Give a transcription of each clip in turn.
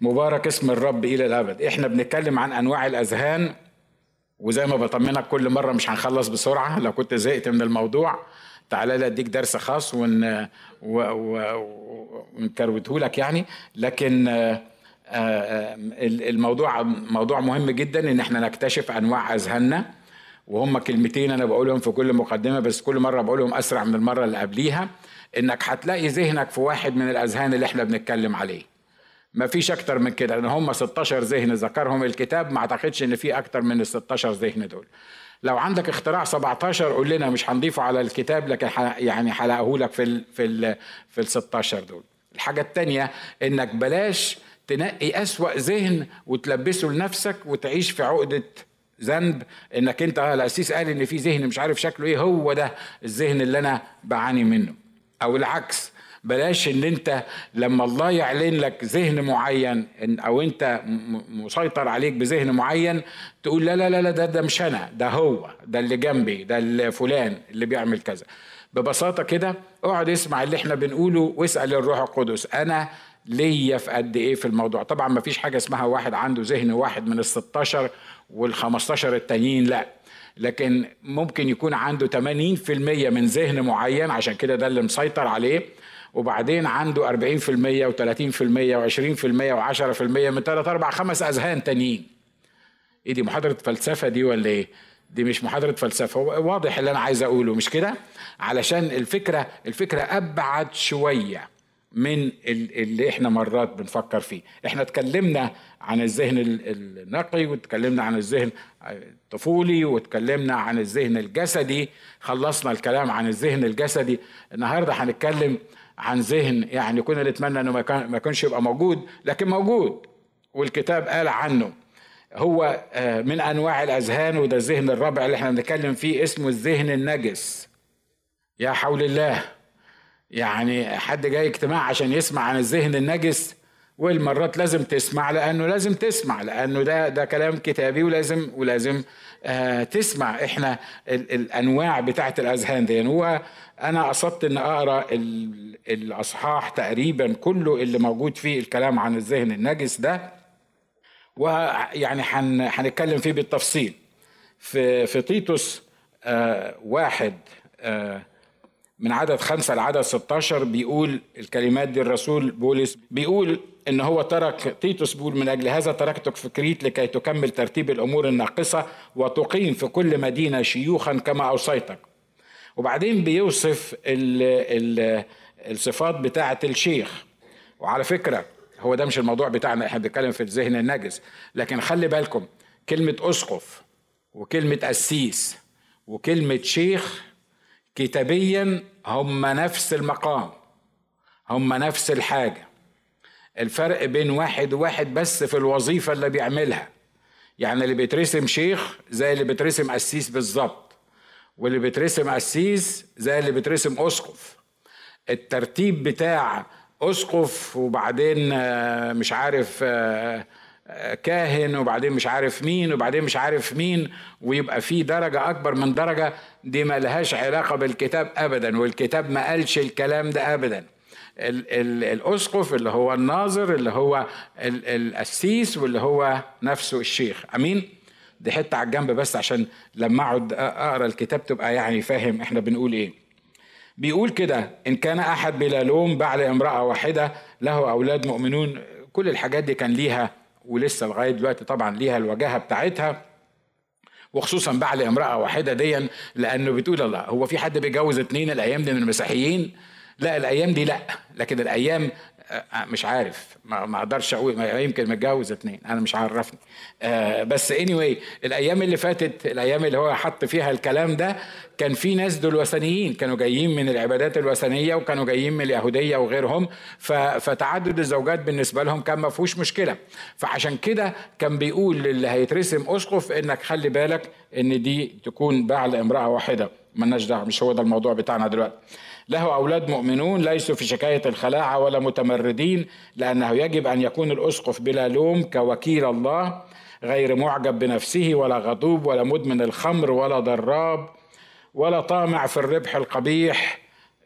مبارك اسم الرب إلى الأبد. إحنا بنتكلم عن أنواع الأذهان وزي ما بطمنك كل مرة مش هنخلص بسرعة. لو كنت زهقت من الموضوع تعالى لي أديك درس خاص ون ونكروته لك يعني. لكن آه، آه، الموضوع موضوع مهم جدا إن إحنا نكتشف أنواع أذهاننا. وهم كلمتين أنا بقولهم في كل مقدمة بس كل مرة بقولهم أسرع من المرة اللي قبليها. إنك هتلاقي ذهنك في واحد من الأذهان اللي إحنا بنتكلم عليه. ما فيش أكتر من كده لأن هم 16 ذهن ذكرهم الكتاب ما أعتقدش إن في أكتر من ال 16 ذهن دول. لو عندك اختراع 17 قول لنا مش هنضيفه على الكتاب لكن يعني هلاقيه لك في ال في ال في ال 16 دول. الحاجة الثانية إنك بلاش تنقي أسوأ ذهن وتلبسه لنفسك وتعيش في عقدة ذنب. إنك أنت الاسيس قال إن في ذهن مش عارف شكله إيه هو ده الذهن اللي أنا بعاني منه. أو العكس بلاش ان انت لما الله يعلن لك ذهن معين أو انت مسيطر عليك بذهن معين تقول لا لا لا ده ده مش أنا ده هو ده اللي جنبي ده فلان اللي بيعمل كذا. ببساطة كده اقعد اسمع اللي إحنا بنقوله واسأل الروح القدس أنا ليا في قد إيه في الموضوع؟ طبعا ما فيش حاجة اسمها واحد عنده ذهن واحد من ال 16 وال 15 التانيين لا. لكن ممكن يكون عنده 80% من ذهن معين عشان كده ده اللي مسيطر عليه. وبعدين عنده 40% و30% و20% و10% من ثلاث أربع خمس أذهان تانيين. إيه دي محاضرة فلسفة دي ولا إيه؟ دي مش محاضرة فلسفة. واضح اللي أنا عايز أقوله مش كده؟ علشان الفكرة الفكرة أبعد شوية من اللي إحنا مرات بنفكر فيه. إحنا اتكلمنا عن الذهن النقي واتكلمنا عن الذهن الطفولي واتكلمنا عن الذهن الجسدي خلصنا الكلام عن الذهن الجسدي. النهارده هنتكلم عن ذهن يعني كنا نتمنى إنه ما يكونش يبقى موجود لكن موجود والكتاب قال عنه. هو آه، من أنواع الأذهان وده الذهن الرابع اللي إحنا بنتكلم فيه اسمه الذهن النجس. يا حول الله. يعني حد جاي اجتماع عشان يسمع عن الذهن النجس والمرات لازم تسمع لأنه لازم تسمع لأنه ده ده كلام كتابي ولازم ولازم آه تسمع. إحنا ال الأنواع بتاعه الأذهان دي. يعني هو أنا قصدت إن أقرأ الأصحاح تقريبا كله اللي موجود فيه الكلام عن الذهن النجس ده ويعني هنتكلم فيه بالتفصيل. في في تيتوس آه واحد آه من عدد خمسة لعدد 16 بيقول الكلمات دي الرسول بولس بيقول إن هو ترك تيتوس بيقول من أجل هذا تركتك في كريت لكي تكمل ترتيب الأمور الناقصة وتقيم في كل مدينة شيوخا كما أوصيتك. وبعدين بيوصف ال ال الصفات بتاعة الشيخ. وعلى فكرة هو ده مش الموضوع بتاعنا إحنا بنتكلم في الذهن النجس. لكن خلي بالكم كلمة أسقف وكلمة قسيس وكلمة شيخ كتابيا هم نفس المقام هم نفس الحاجة. الفرق بين واحد وواحد بس في الوظيفة اللي بيعملها. يعني اللي بيترسم شيخ زي اللي بيترسم قسيس بالظبط واللي بيترسم قسيس زي اللي بيترسم أسقف. الترتيب بتاع أسقف وبعدين آه، مش عارف آه، كاهن وبعدين مش عارف مين وبعدين مش عارف مين ويبقى في درجة أكبر من درجة دي ما لهاش علاقة بالكتاب أبدا والكتاب ما قالش الكلام ده أبدا. ال ال الأسقف اللي هو الناظر اللي هو القسيس واللي هو نفسه الشيخ. أمين؟ دي حتة على الجنب بس عشان لما أقعد أقرأ الكتاب تبقى يعني فاهم إحنا بنقول إيه. بيقول كده إن كان أحد بلا لوم بعد امرأة واحدة له أولاد مؤمنون كل الحاجات دي كان ليها ولسه لغاية دلوقتي طبعا ليها الوجاهه بتاعتها وخصوصا بعد امرأة واحدة ديا لأنه بتقول الله هو في حد بيجوز اتنين الأيام دي من المسيحيين؟ لا الأيام دي لا لكن الأيام مش عارف. ما أقدرش أقول يمكن متجوز اتنين. أنا مش عرفني. آه بس اني anyway الأيام اللي فاتت الأيام اللي هو حط فيها الكلام ده كان في ناس دول وثنيين. كانوا جايين من العبادات الوثنية وكانوا جايين من اليهودية وغيرهم. فتعدد الزوجات بالنسبة لهم كان ما فيهوش مشكلة. فعشان كده كان بيقول للي هيترسم أسقف إنك خلي بالك إن دي تكون بعد امرأة واحدة. مالناش دعوة مش هو ده الموضوع بتاعنا دلوقتي. له أولاد مؤمنون ليسوا في شكاية الخلاعة ولا متمردين لأنه يجب أن يكون الأسقف بلا لوم كوكيل الله غير معجب بنفسه ولا غضوب ولا مدمن الخمر ولا ضراب ولا طامع في الربح القبيح.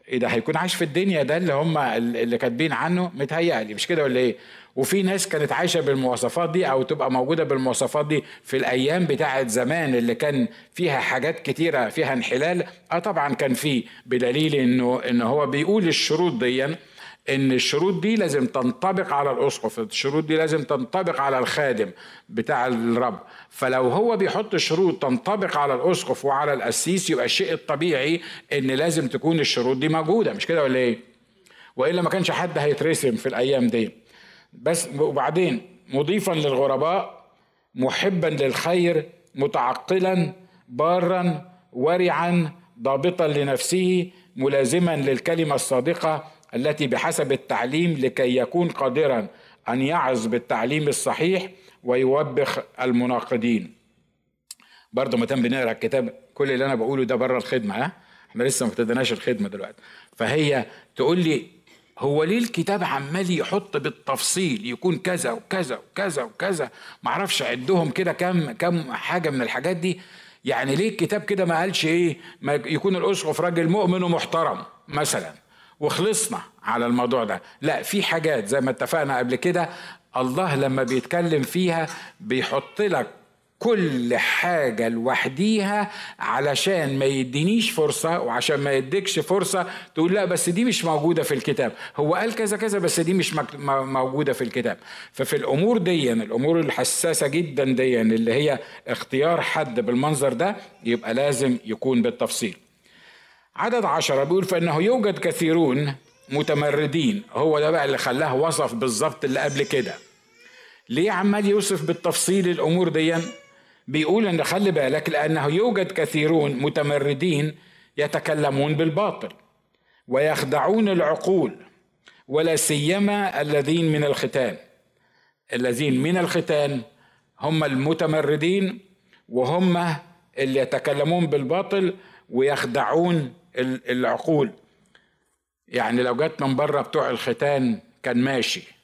إيه ده هيكون عايش في الدنيا ده اللي هم اللي كاتبين عنه متهيألي مش كده ولا إيه؟ وفي ناس كانت عايشة بالمواصفات دي أو تبقى موجودة بالمواصفات دي في الأيام بتاعه زمان اللي كان فيها حاجات كتيرة فيها انحلال. آه طبعا كان في بدليل إنه إن هو بيقول الشروط دي إن الشروط دي لازم تنطبق على الأسقف الشروط دي لازم تنطبق على الخادم بتاع الرب. فلو هو بيحط شروط تنطبق على الأسقف وعلى القسيس يبقى الشيء الطبيعي إن لازم تكون الشروط دي موجودة. مش كده ولا إيه؟ وإلا ما كانش حد هيترسم في الأيام دي. بس وبعدين مضيفا للغرباء محبا للخير متعقلا بارا ورعا ضابطا لنفسه ملازما للكلمة الصادقة التي بحسب التعليم لكي يكون قادرا أن يعظ بالتعليم الصحيح ويوبخ المناقضين. برضه ما تم بنقرا الكتاب كل اللي أنا بقوله ده بره الخدمة ها؟ إحنا لسه ما ابتديناش الخدمة دلوقتي. فهي تقول لي هو ليه الكتاب عمال يحط بالتفصيل يكون كذا وكذا وكذا وكذا؟ ما أعرفش عدهم كده كم كم حاجة من الحاجات دي. يعني ليه الكتاب كده ما قالش إيه؟ ما يكون الاسقف راجل مؤمن ومحترم مثلا. وخلصنا على الموضوع ده. لا في حاجات زي ما اتفقنا قبل كده الله لما بيتكلم فيها بيحط لك كل حاجة لوحديها علشان ما يدينيش فرصة وعشان ما يديكش فرصة تقول لا بس دي مش موجودة في الكتاب. هو قال كذا كذا بس دي مش موجودة في الكتاب. ففي الأمور دي الأمور الحساسة جدا دي اللي هي اختيار حد بالمنظر ده يبقى لازم يكون بالتفصيل. عدد عشرة بيقول فإنه يوجد كثيرون متمردين. هو ده بقى اللي خلاه وصف بالظبط اللي قبل كده. ليه عمال يوصف بالتفصيل الأمور دي بيقول إن خلي بالك لأنه يوجد كثيرون متمردين يتكلمون بالباطل ويخدعون العقول ولا سيما الذين من الختان. الذين من الختان هم المتمردين وهم اللي يتكلمون بالباطل ويخدعون العقول. يعني لو جت من بره بتوع الختان كان ماشي.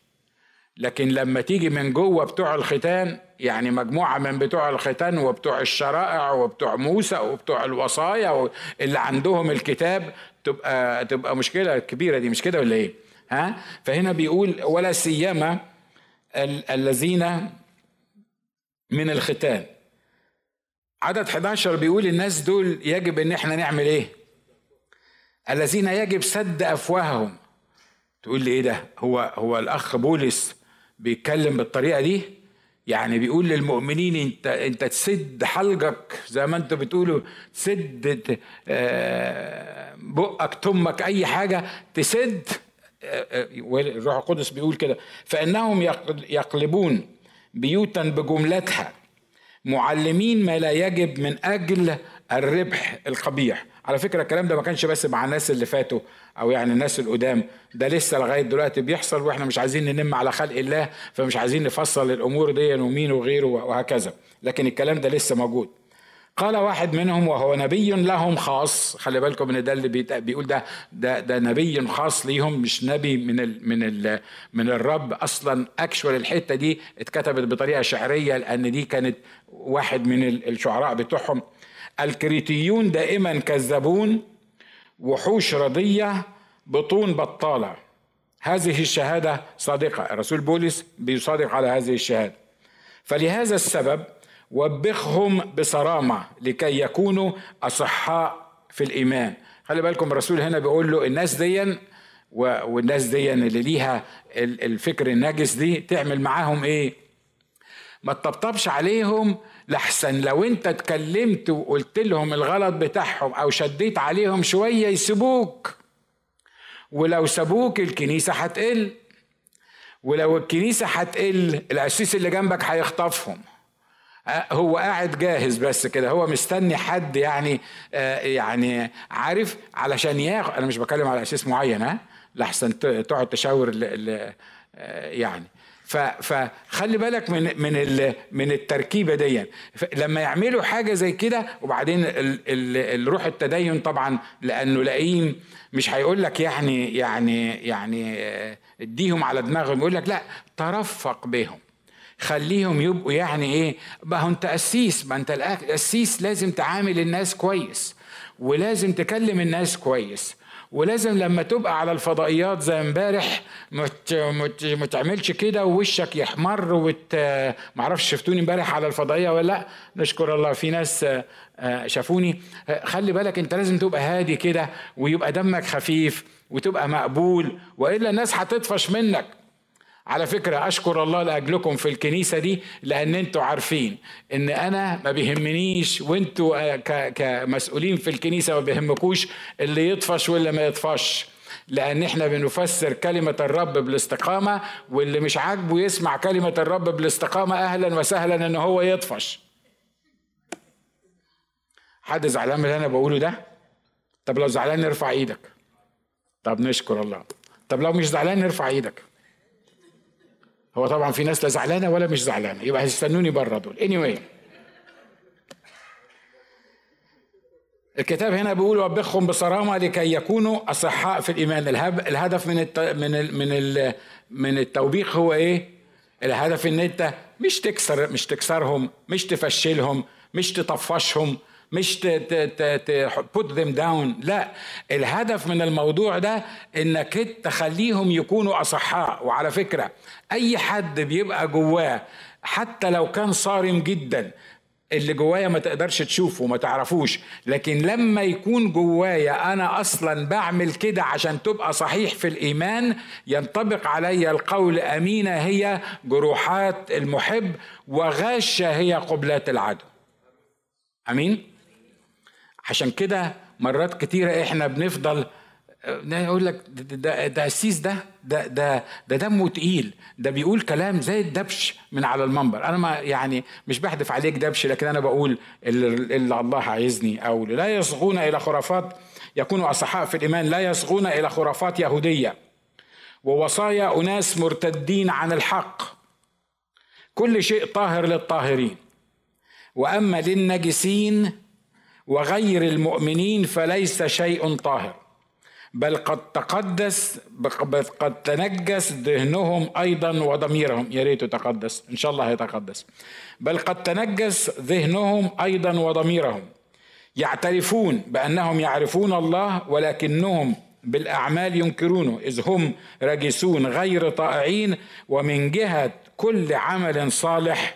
لكن لما تيجي من جوه بتوع الختان يعني مجموعة من بتوع الختان وبتوع الشرائع وبتوع موسى وبتوع الوصايا اللي عندهم الكتاب تبقى تبقى مشكلة كبيرة دي مش كده ولا إيه؟ ها؟ فهنا بيقول ولا سيما الذين من الختان عدد 11 بيقول الناس دول يجب إن إحنا نعمل إيه؟ الذين يجب سد أفواههم تقول لي إيه ده؟ هو هو الأخ بولس بيتكلم بالطريقة دي يعني بيقول للمؤمنين انت انت تسد حلقك زي ما أنتوا بتقولوا تسد آه، بقك تمك أي حاجة تسد آه، آه، الروح القدس بيقول كده. فإنهم يقلبون بيوتا بجملتها معلمين ما لا يجب من أجل الربح القبيح. على فكرة الكلام ده ما كانش بس مع الناس اللي فاتوا أو يعني الناس القدام ده لسه لغاية دلوقتي بيحصل وإحنا مش عايزين ننم على خلق الله فمش عايزين نفصل الأمور دي ومين وغيره وهكذا. لكن الكلام ده لسه موجود. قال واحد منهم وهو نبي لهم خاص. خلي بالكم إن ده اللي بيقول ده ده ده نبي خاص ليهم مش نبي من ال من ال من الرب أصلا. actually الحتة دي اتكتبت بطريقة شعرية لأن دي كانت واحد من الشعراء بتوعهم. الكريتيون دائما كذابون وحوش ردية بطون بطالة. هذه الشهادة صادقة. الرسول بولس بيصادق على هذه الشهادة. فلهذا السبب وبخهم بصرامة لكي يكونوا أصحاء في الإيمان. خلي بالكم الرسول هنا بيقول له الناس دي والناس دي اللي ليها الفكر النجس دي تعمل معاهم إيه؟ ما تطبطبش عليهم. لحسن لو انت اتكلمت وقلت لهم الغلط بتاعهم أو شديت عليهم شوية يسيبوك. ولو سابوك الكنيسة هتقل. ولو الكنيسة هتقل القسيس اللي جنبك هيخطفهم. آه، هو قاعد جاهز بس كده هو مستني حد يعني آه، يعني عارف علشان ياخد أنا مش بتكلم على أساس معين ها؟ لحسن تقعد تشاور آه، يعني. فخلي بالك من من من التركيبة دي لما يعملوا حاجة زي كده وبعدين الروح التدين طبعا لأنه لاقيين مش هيقول لك يعني يعني يعني اديهم على دماغهم يقول لك لا ترفق بهم. خليهم يبقوا يعني إيه ما هو أنت قسيس ما أنت القسيس لازم تعامل الناس كويس ولازم تكلم الناس كويس. ولازم لما تبقى على الفضائيات زي امبارح ما تعملش كده ووشك يحمر وت معرفش شفتوني امبارح على الفضائية ولا لا. نشكر الله. في ناس آه، شافوني. خلي بالك انت لازم تبقى هادي كده ويبقى دمك خفيف وتبقى مقبول وإلا الناس هتطفش منك. على فكرة أشكر الله لأجلكم في الكنيسة دي لأن أنتوا عارفين إن أنا ما بيهمنيش وأنتوا آه، كمسؤولين في الكنيسة ما بيهمكوش اللي يطفش واللي ما يطفش. لأن إحنا بنفسر كلمة الرب بالاستقامة واللي مش عاجبه يسمع كلمة الرب بالاستقامة أهلا وسهلا إن هو يطفش. حد زعلان من اللي أنا بقوله ده؟ طب لو زعلان نرفع إيدك. طب نشكر الله. طب لو مش زعلان نرفع إيدك. هو طبعا في ناس لا زعلانة ولا مش زعلانة. يبقى هيستنوني بره دول. Anyway. الكتاب هنا بيقول وبخهم بصرامه لكي يكونوا أصحاء في الإيمان. الهدف من الت... من ال... من ال... من التوبيخ هو إيه؟ الهدف إن أنت مش تكسر مش تكسرهم مش تفشلهم مش تطفشهم. مش put them down. لا الهدف من الموضوع ده إنك تخليهم يكونوا أصحاء. وعلى فكرة أي حد بيبقى جواه حتى لو كان صارم جدا اللي جوايا ما تقدرش تشوفه وما تعرفوش. لكن لما يكون جوايا أنا أصلا بعمل كده عشان تبقى صحيح في الإيمان ينطبق علي القول أمينة هي جروحات المحب وغاشه هي قبلات العدو. أمين؟ عشان كده مرات كتيرة إحنا بنفضل يقول لك ده ده السيس ده ده ده ده دمه تقيل ده بيقول كلام زي الدبش من على المنبر. أنا ما يعني مش بحدف عليك دبش لكن أنا بقول اللي, اللي الله عايزني أو لا يصغون إلى خرافات يكونوا أصحاء في الإيمان. لا يصغون إلى خرافات يهودية. ووصايا أناس مرتدين عن الحق. كل شيء طاهر للطاهرين. وأما للنجسين وغير المؤمنين فليس شيء طاهر. بل قد تقدس قد تنجس ذهنهم أيضا وضميرهم. يا ريت تقدس إن شاء الله يتقدس بل قد تنجس ذهنهم أيضا وضميرهم. يعترفون بأنهم يعرفون الله ولكنهم بالأعمال ينكرونه إذ هم رجسون غير طائعين ومن جهة كل عمل صالح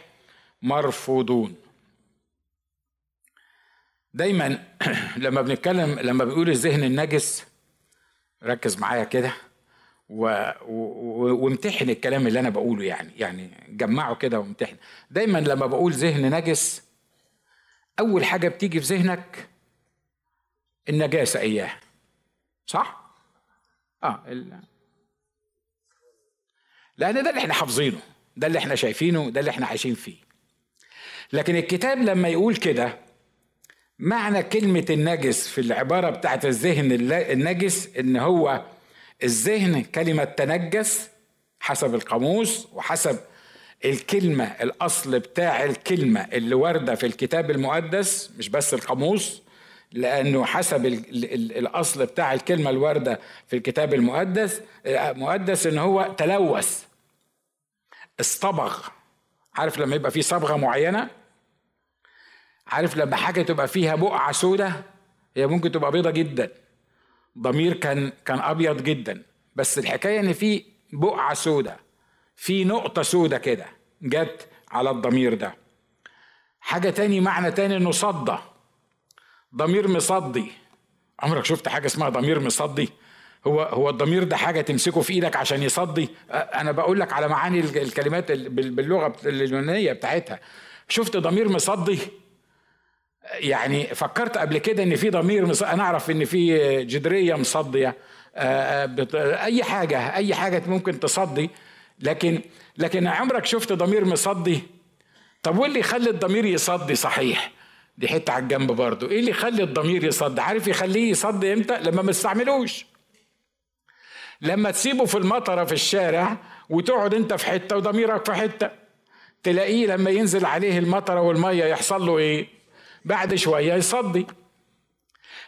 مرفوضون. دايما لما بنتكلم لما بيقول الذهن النجس ركز معايا كده. وامتحن الكلام اللي أنا بقوله يعني يعني جمعه كده وامتحن. دايما لما بقول ذهن نجس أول حاجة بتيجي في ذهنك النجاسة اياه صح؟ آه ال... لأن ده اللي إحنا حافظينه ده اللي إحنا شايفينه ده اللي إحنا عايشين فيه. لكن الكتاب لما يقول كده معنى كلمة النجس في العبارة بتاعت الذهن النجس إن هو الذهن كلمة تنجس حسب القاموس وحسب الكلمة الأصل بتاع الكلمة اللي واردة في الكتاب المقدس مش بس القاموس لأنه حسب الأصل بتاع الكلمة الواردة في الكتاب المقدس مقدس إن هو تلوث اصطبغ. عارف لما يبقى في صبغة معينة؟ عارف لما حاجة تبقى فيها بقعة سودة هي ممكن تبقى بيضة جدا. ضمير كان كان أبيض جدا. بس الحكاية إن في بقعة سودة في نقطة سودة كده جت على الضمير ده. حاجة تاني معنى تاني إنه صدى ضمير مصدي. عمرك شفت حاجة اسمها ضمير مصدي؟ هو هو الضمير ده حاجة تمسكه في إيدك عشان يصدي؟ أنا بقول لك على معاني الكلمات باللغة اليونانية بتاعتها. شفت ضمير مصدي؟ يعني فكرت قبل كده إن في ضمير مص... أنا أعرف إن في جدرية مصدية آه، آه، أي حاجة أي حاجة ممكن تصدي لكن لكن عمرك شفت ضمير مصدي؟ طب واللي يخلي الضمير يصدي صحيح؟ دي حتة على الجنب برضه إيه اللي يخلي الضمير يصدي؟ عارف يخليه يصدي إمتى؟ لما ما استعملوش لما تسيبه في المطرة في الشارع وتقعد أنت في حتة وضميرك في حتة تلاقيه لما ينزل عليه المطرة والمية يحصل له إيه؟ بعد شوية يصدي.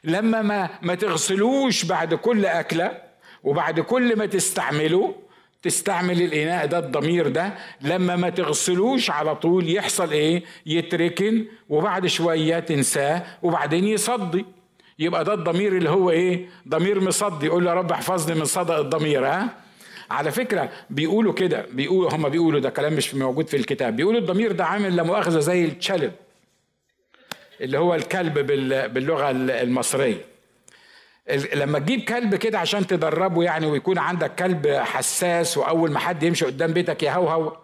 لما ما ما تغسلوش بعد كل أكلة وبعد كل ما تستعمله تستعمل الإناء ده الضمير ده لما ما تغسلوش على طول يحصل إيه؟ يتركن وبعد شوية تنساه وبعدين يصدي. يبقى ده الضمير اللي هو إيه؟ ضمير مصدي. يقول له يا رب احفظني من صدى الضمير ها؟ على فكرة بيقولوا كده بيقولوا هم بيقولوا ده كلام مش موجود في الكتاب. بيقولوا الضمير ده عامل لا مؤاخذة زي التشلب اللي هو الكلب باللغة المصرية. لما تجيب كلب كده عشان تدربه يعني ويكون عندك كلب حساس وأول ما حد يمشي قدام بيتك يهوهو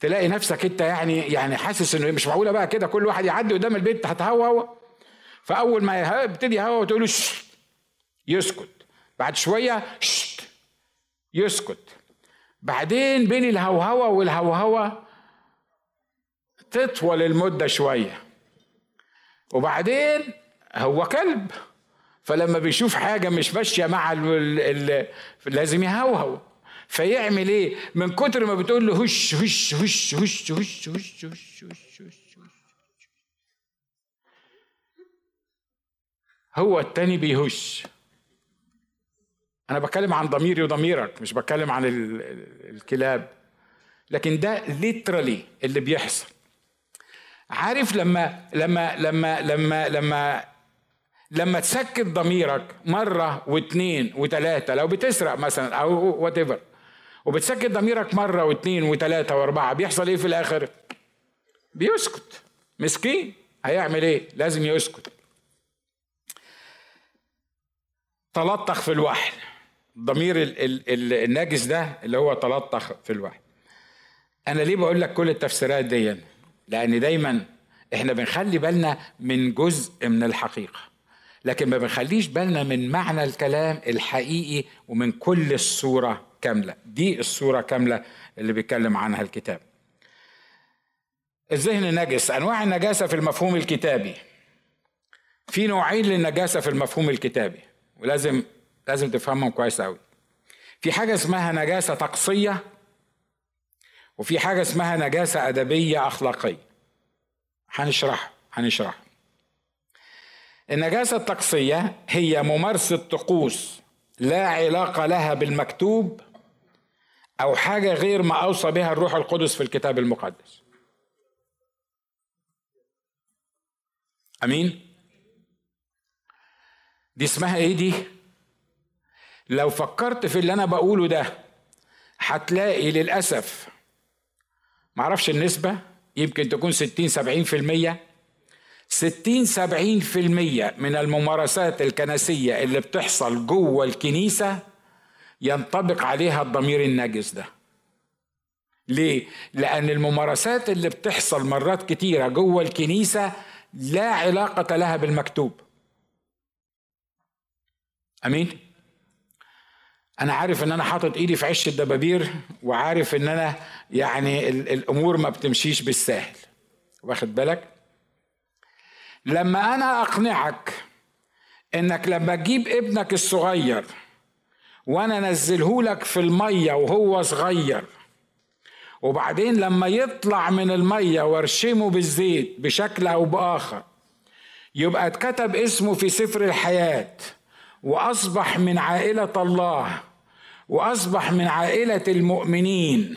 تلاقي نفسك انت يعني يعني حاسس إنه مش معقولة بقى كده كل واحد يعدي قدام البيت هتهوهو؟ فأول ما يبتدي يهوهو تقول له يسكت. بعد شوية يسكت. بعدين بين الهوهوه والهوهوة تطول المدة شوية. وبعدين هو كلب. فلما بيشوف حاجة مش ماشية مع ال ال لازم يهوهو. فيعمل إيه؟ من كتر ما بتقول له هش هش هش هش هش هش هش هش هش هو التاني بيهش. أنا بتكلم عن ضميري وضميرك مش بتكلم عن الكلاب. لكن ده literally اللي بيحصل. عارف لما لما لما لما لما لما تسكت ضميرك مرة واثنين وثلاثة لو بتسرق مثلا أو whatever وبتسكت ضميرك مرة واثنين وثلاثة وأربعة بيحصل إيه في الآخر؟ بيسكت مسكين هيعمل إيه؟ لازم يسكت تلطخ في الوحل الضمير الناجس ده اللي هو تلطخ في الوحل أنا ليه بقول لك كل التفسيرات دي؟ لأن دايما إحنا بنخلي بالنا من جزء من الحقيقة لكن ما بنخليش بالنا من معنى الكلام الحقيقي ومن كل الصورة كاملة. دي الصورة كاملة اللي بيتكلم عنها الكتاب. الذهن نجس أنواع النجاسة في المفهوم الكتابي. في نوعين للنجاسة في المفهوم الكتابي ولازم لازم تفهمهم كويس قوي في حاجة اسمها نجاسة طقسية وفي حاجة اسمها نجاسة أدبية أخلاقية. هنشرح هنشرح. النجاسة الطقسية هي ممارسة طقوس لا علاقة لها بالمكتوب أو حاجة غير ما أوصى بها الروح القدس في الكتاب المقدس. أمين؟ دي اسمها إيه دي؟ لو فكرت في اللي أنا بقوله ده هتلاقي للأسف معرفش النسبة يمكن تكون ستين سبعين في المية ستين سبعين في المية من الممارسات الكنسية اللي بتحصل جوه الكنيسة ينطبق عليها الضمير النجس ده ليه؟ لأن الممارسات اللي بتحصل مرات كتيرة جوه الكنيسة لا علاقة لها بالمكتوب أمين؟ أنا عارف إن أنا حاطط إيدي في عش الدبابير وعارف إن أنا يعني الأمور ما بتمشيش بالسهل واخد بالك؟ لما أنا أقنعك إنك لما تجيب ابنك الصغير وأنا أنزله لك في المية وهو صغير وبعدين لما يطلع من المية وأرشمه بالزيت بشكل أو بآخر يبقى اتكتب اسمه في سفر الحياة وأصبح من عائلة الله وأصبح من عائلة المؤمنين.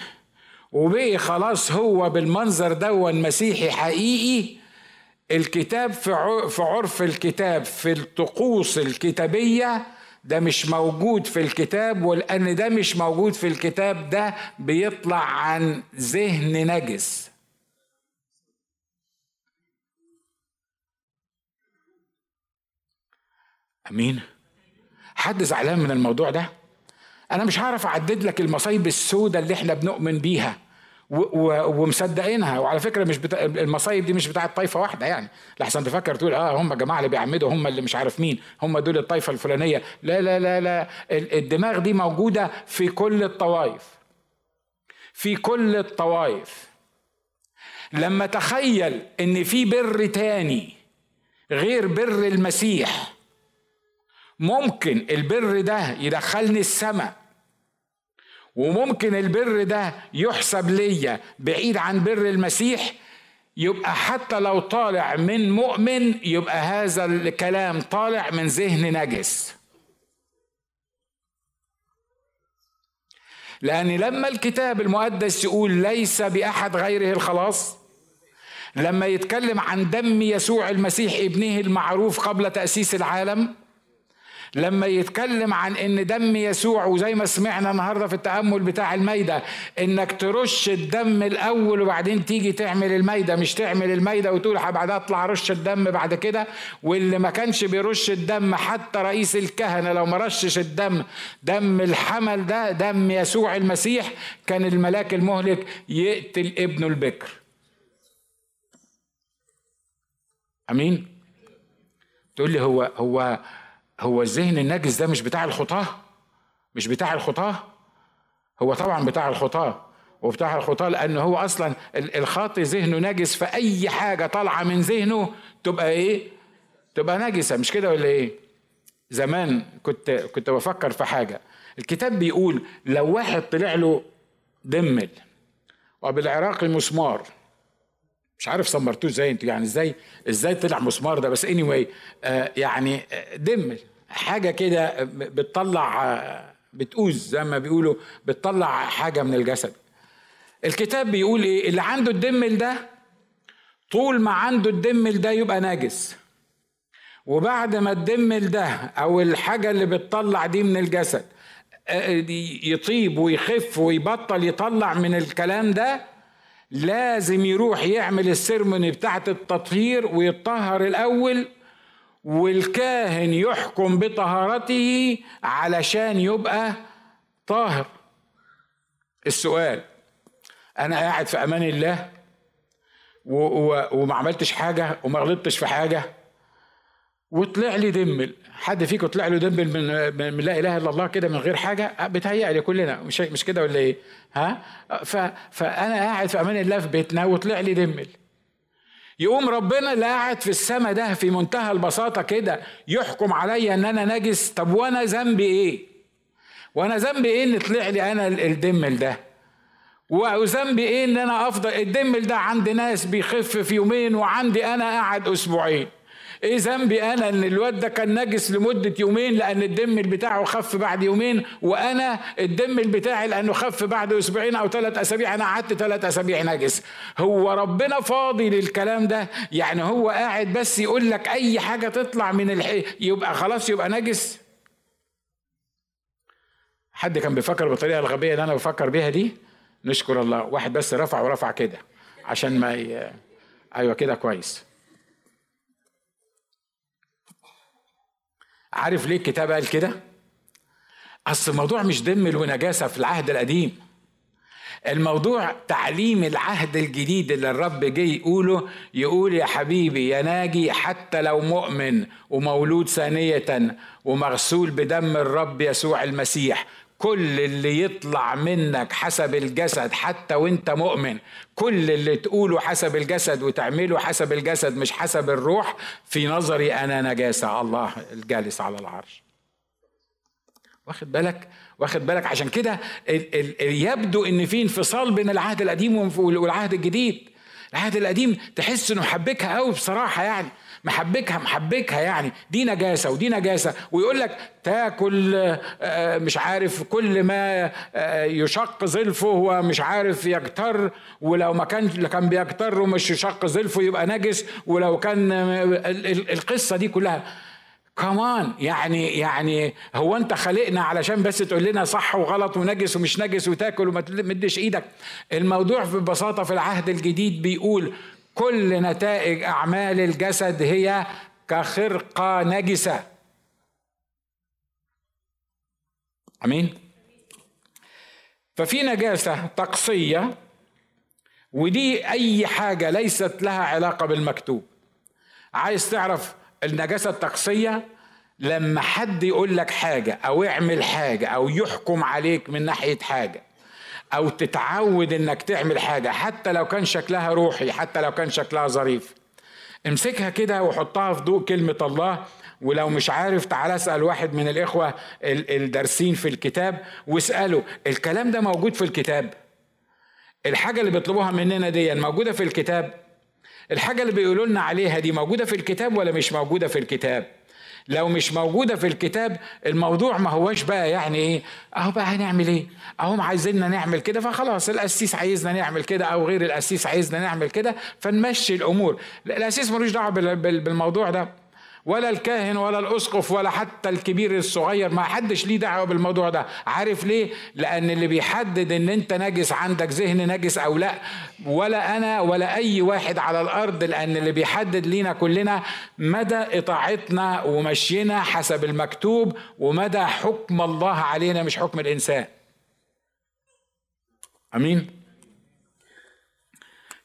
وبقي خلاص هو بالمنظر ده مسيحي حقيقي. الكتاب في عرف الكتاب في الطقوس الكتابية ده مش موجود في الكتاب ولان ده مش موجود في الكتاب ده بيطلع عن ذهن نجس. أمين؟ حد زعلان من الموضوع ده؟ أنا مش هعرف أعدد لك المصايب السوداء اللي إحنا بنؤمن بيها ومصدقينها. وعلى فكرة مش بتا... المصايب دي مش بتاعت طائفه واحدة يعني. لحسن تفكر تقول آه هم جماعة اللي بيعمدوا هم اللي مش عارف مين هم دول الطائفه الفلانية. لا لا لا لا. الدماغ دي موجودة في كل الطوائف. في كل الطوائف. لما تخيل إن في بر تاني غير بر المسيح ممكن البر ده يدخلني السماء وممكن البر ده يحسب ليا بعيد عن بر المسيح يبقى حتى لو طالع من مؤمن يبقى هذا الكلام طالع من ذهن نجس. لأن لما الكتاب المقدس يقول ليس بأحد غيره الخلاص لما يتكلم عن دم يسوع المسيح ابنه المعروف قبل تأسيس العالم لما يتكلم عن إن دم يسوع وزي ما سمعنا النهارده في التأمل بتاع الميدة إنك ترش الدم الأول وبعدين تيجي تعمل الميدة مش تعمل الميدة وتقول بعدها أطلع رش الدم بعد كده. واللي ما كانش بيرش الدم حتى رئيس الكهنة لو ما رشش الدم دم الحمل ده دم يسوع المسيح كان الملاك المهلك يقتل ابنه البكر. أمين؟ تقول لي هو هو هو الذهن النجس ده مش بتاع الخطاة؟ مش بتاع الخطاة؟ هو طبعا بتاع الخطاة وبتاع الخطاة لأن هو أصلا الخاطي ذهنه نجس فأي حاجة طالعة من ذهنه تبقى إيه؟ تبقى نجسة مش كده ولا إيه؟ زمان كنت كنت بفكر في حاجة. الكتاب بيقول لو واحد طلع له دمل وبالعراقي مسمار مش عارف سمرتوه إزاي أنتوا يعني إزاي إزاي طلع مسمار ده؟ بس اني anyway آه يعني دم حاجة كده بتطلع آه بتؤذ زي ما بيقولوا بتطلع حاجة من الجسد. الكتاب بيقول إيه؟ اللي عنده الدمل ده طول ما عنده الدمل ده يبقى ناجس. وبعد ما الدمل ده أو الحاجة اللي بتطلع دي من الجسد آه، يطيب ويخف ويبطل يطلع من الكلام ده لازم يروح يعمل السيرموني بتاعت التطهير ويطهر الأول والكاهن يحكم بطهارته علشان يبقى طاهر. السؤال أنا قاعد في أمان الله وما عملتش حاجة وما غلطتش في حاجة وطلع لي دمل حد فيكم طلع له دمل من, من لا إله إلا الله كده من غير حاجة؟ بتهيألي كلنا مش مش كده ولا إيه؟ ها؟ فأنا قاعد في أمان الله في بيتنا وطلع لي دمل يقوم ربنا اللي قاعد في السماء ده في منتهى البساطة كده يحكم عليا إن أنا نجس. طب وأنا ذنبي إيه؟ وأنا ذنبي إيه إن طلع لي أنا الدمل ده؟ وذنبي إيه إن أنا افضل الدمل ده عند ناس بيخف في يومين وعندي أنا قاعد أسبوعين. إيه ذنبي أنا أن الواد ده كان نجس لمدة يومين لأن الدم بتاعه خف بعد يومين وأنا الدم بتاعي لأنه خف بعد أسبوعين أو ثلاث أسابيع أنا قعدت ثلاث أسابيع نجس هو ربنا فاضي للكلام ده يعني هو قاعد بس يقول لك أي حاجة تطلع من الحي يبقى خلاص يبقى نجس حد كان بيفكر بالطريقة الغبية اللي أنا بفكر بيها دي؟ نشكر الله. واحد بس رفع ورفع كده عشان ما ي... أيوه كده كويس. عارف ليه الكتاب قال كده؟ أصل الموضوع مش دم ونجاسه في العهد القديم. الموضوع تعليم العهد الجديد اللي الرب جه يقوله يقول يا حبيبي يا ناجي حتى لو مؤمن ومولود ثانية ومغسول بدم الرب يسوع المسيح كل اللي يطلع منك حسب الجسد حتى وانت مؤمن كل اللي تقوله حسب الجسد وتعمله حسب الجسد مش حسب الروح في نظري أنا نجاسة. الله الجالس على العرش. واخد بالك؟ واخد بالك؟ عشان كده يبدو إن في انفصال بين العهد القديم والعهد الجديد. العهد القديم تحس إنه محبكها قوي بصراحة يعني. محبكها محبكها يعني. دي نجاسة ودي نجاسة. ويقول لك تاكل آه، مش عارف كل ما آه، يشق ظلفه هو مش عارف يجتر ولو ما كان كان بيجتر ومش يشق ظلفه يبقى نجس. ولو كان القصة دي كلها. كمان يعني يعني هو انت خلقنا علشان بس تقول لنا صح وغلط ونجس ومش نجس وتاكل وما تمدش إيدك. الموضوع ببساطة في العهد الجديد بيقول كل نتائج أعمال الجسد هي كخرقة نجسة. آمين. ففي نجاسة طقسية ودي أي حاجة ليست لها علاقة بالمكتوب. عايز تعرف النجاسة الطقسية؟ لما حد يقول لك حاجة أو اعمل حاجة أو يحكم عليك من ناحية حاجة أو تتعود إنك تعمل حاجة حتى لو كان شكلها روحي حتى لو كان شكلها ظريف. امسكها كده وحطها في ضوء كلمة الله ولو مش عارف تعال اسأل واحد من الإخوة الدارسين في الكتاب واسأله الكلام ده موجود في الكتاب. الحاجة اللي بيطلبوها مننا دي موجودة في الكتاب. الحاجة اللي بيقولوا لنا عليها دي موجودة في الكتاب ولا مش موجودة في الكتاب؟ لو مش موجودة في الكتاب الموضوع ما هوش بقى يعني إيه أهو بقى هنعمل إيه؟ اهو عايزيننا نعمل كده فخلاص القسيس عايزنا نعمل كده أو غير القسيس عايزنا نعمل كده فنمشي الأمور. القسيس ملوش دعوة بالموضوع ده. ولا الكاهن ولا الأسقف ولا حتى الكبير الصغير ما حدش ليه دعوة بالموضوع ده. عارف ليه؟ لأن اللي بيحدد إن أنت نجس عندك ذهن نجس أو لأ. ولا أنا ولا أي واحد على الأرض لأن اللي بيحدد لينا كلنا مدى إطاعتنا ومشينا حسب المكتوب ومدى حكم الله علينا مش حكم الإنسان. أمين؟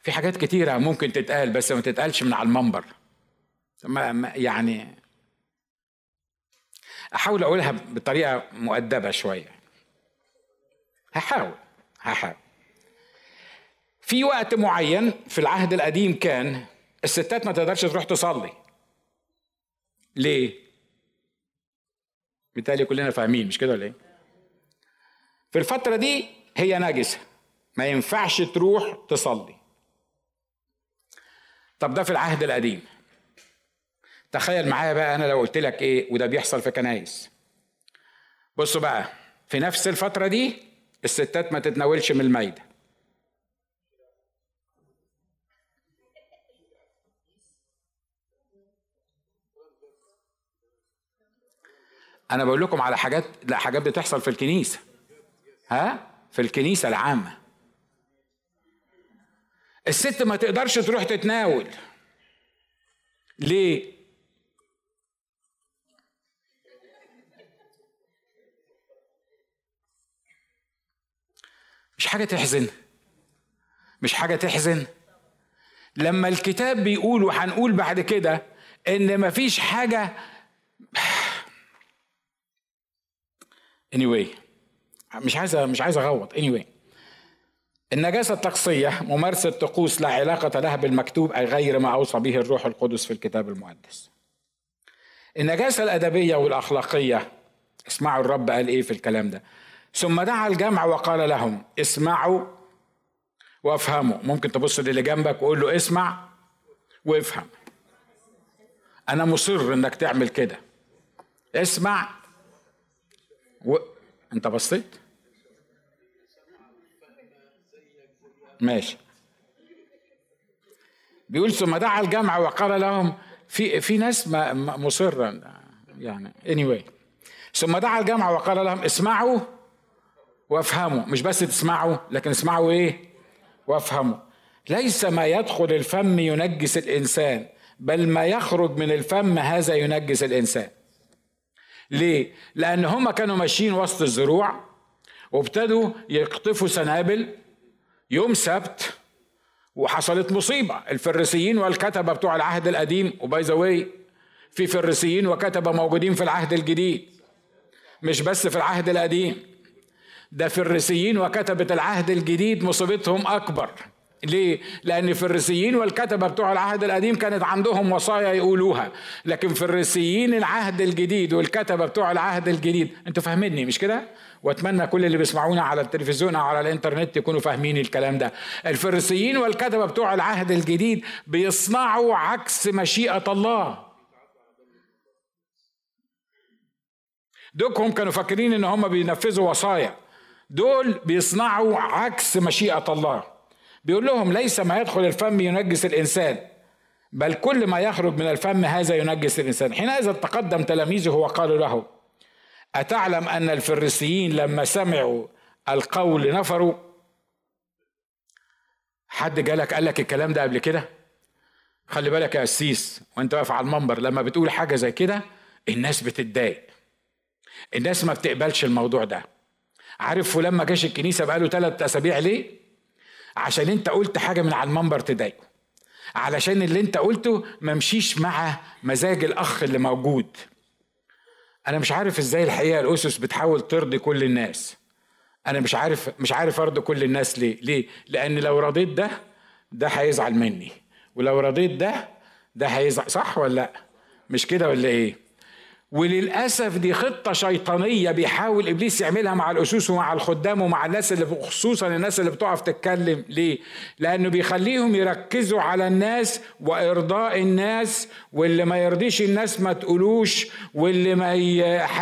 في حاجات كتيرة ممكن تتقال بس ما تتقالش من على المنبر. ما يعني أحاول أقولها بطريقة مؤدبة شوية. هحاول هحاول. في وقت معين في العهد القديم كان الستات ما تقدرش تروح تصلي. ليه؟ بالتالي كلنا فاهمين مش كده ولا إيه؟ في الفترة دي هي نجسة. ما ينفعش تروح تصلي. طب ده في العهد القديم. تخيل معايا بقى أنا لو قلت لك إيه وده بيحصل في كنايس. بصوا بقى في نفس الفترة دي الستات ما تتناولش من المايده أنا بقول لكم على حاجات لا حاجات بتحصل في الكنيسة. ها؟ في الكنيسة العامة. الست ما تقدرش تروح تتناول. ليه؟ مش حاجة تحزن. مش حاجة تحزن. لما الكتاب بيقول وهنقول بعد كده إن مفيش حاجة anyway مش عايز مش عايز أغوط. Anyway النجاسة الطقسية ممارسة طقوس لا علاقة لها بالمكتوب أي غير ما أوصى به الروح القدس في الكتاب المقدس. النجاسة الأدبية والأخلاقية اسمعوا الرب قال إيه في الكلام ده. ثم دعا الجمع وقال لهم اسمعوا وافهموا. ممكن تبص للي جنبك وقول له اسمع وافهم. أنا مصر إنك تعمل كده. اسمع و... أنت بصيت؟ ماشي. بيقول ثم دعا الجمع وقال لهم في في ناس مصرة يعني anyway. ثم دعا الجمع وقال لهم اسمعوا وافهموا مش بس تسمعوا لكن اسمعوا إيه؟ وافهموا ليس ما يدخل الفم ينجس الإنسان بل ما يخرج من الفم هذا ينجس الإنسان. ليه؟ لأن هم كانوا ماشيين وسط الزروع وابتدوا يقطفوا سنابل. يوم سبت وحصلت مصيبة. الفريسيين والكتبة بتوع العهد القديم وباي في فريسيين وكتبة موجودين في العهد الجديد. مش بس في العهد القديم. ده فريسيين وكتبة العهد الجديد مصيبتهم أكبر ليه؟ لأن الفريسيين والكتبة بتوع العهد القديم كانت عندهم وصايا يقولوها، لكن فريسيين العهد الجديد والكتبة بتوع العهد الجديد، أنتوا فاهميني مش كده؟ وأتمنى كل اللي بيسمعونا على التلفزيون أو على الإنترنت يكونوا فاهمين الكلام ده. الفريسيين والكتبة بتوع العهد الجديد بيصنعوا عكس مشيئة الله. دوكهم كانوا فاكرين إن هم بينفذوا وصايا دول بيصنعوا عكس مشيئة الله. بيقول لهم ليس ما يدخل الفم ينجس الإنسان بل كل ما يخرج من الفم هذا ينجس الإنسان. حينئذ تقدم تلاميذه وقالوا له أتعلم أن الفريسيين لما سمعوا القول نفروا؟ حد جالك قال لك الكلام ده قبل كده؟ خلي بالك يا قسيس وأنت واقف على المنبر لما بتقول حاجة زي كده الناس بتتضايق. الناس ما بتقبلش الموضوع ده. عارف فلان ما جاش الكنيسة بقاله ثلاث أسابيع ليه؟ عشان أنت قلت حاجة من على المنبر تضايقه. علشان اللي أنت قلته ما مشيش مع مزاج الأخ اللي موجود. أنا مش عارف إزاي الحقيقة الأسس بتحاول ترضي كل الناس. أنا مش عارف مش عارف أرضي كل الناس ليه ليه؟ لأن لو رضيت ده ده هيزعل مني. ولو رضيت ده ده هيزعل صح ولا لأ؟ مش كده ولا إيه؟ وللأسف دي خطة شيطانية بيحاول إبليس يعملها مع الأسوس ومع الخدام ومع الناس اللي خصوصا الناس اللي بتقف تتكلم. ليه؟ لأنه بيخليهم يركزوا على الناس وإرضاء الناس واللي ما يرضيش الناس ما تقولوش واللي ما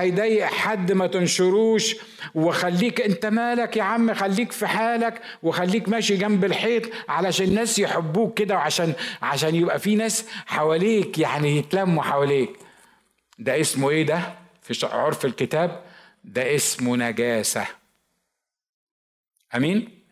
هيضايق حد ما تنشروش. وخليك أنت مالك يا عم؟ خليك في حالك وخليك ماشي جنب الحيط علشان الناس يحبوك كده وعشان عشان يبقى في ناس حواليك يعني يتلموا حواليك. ده اسمه إيه ده؟ في عرف الكتاب. ده اسمه نجاسة. أمين؟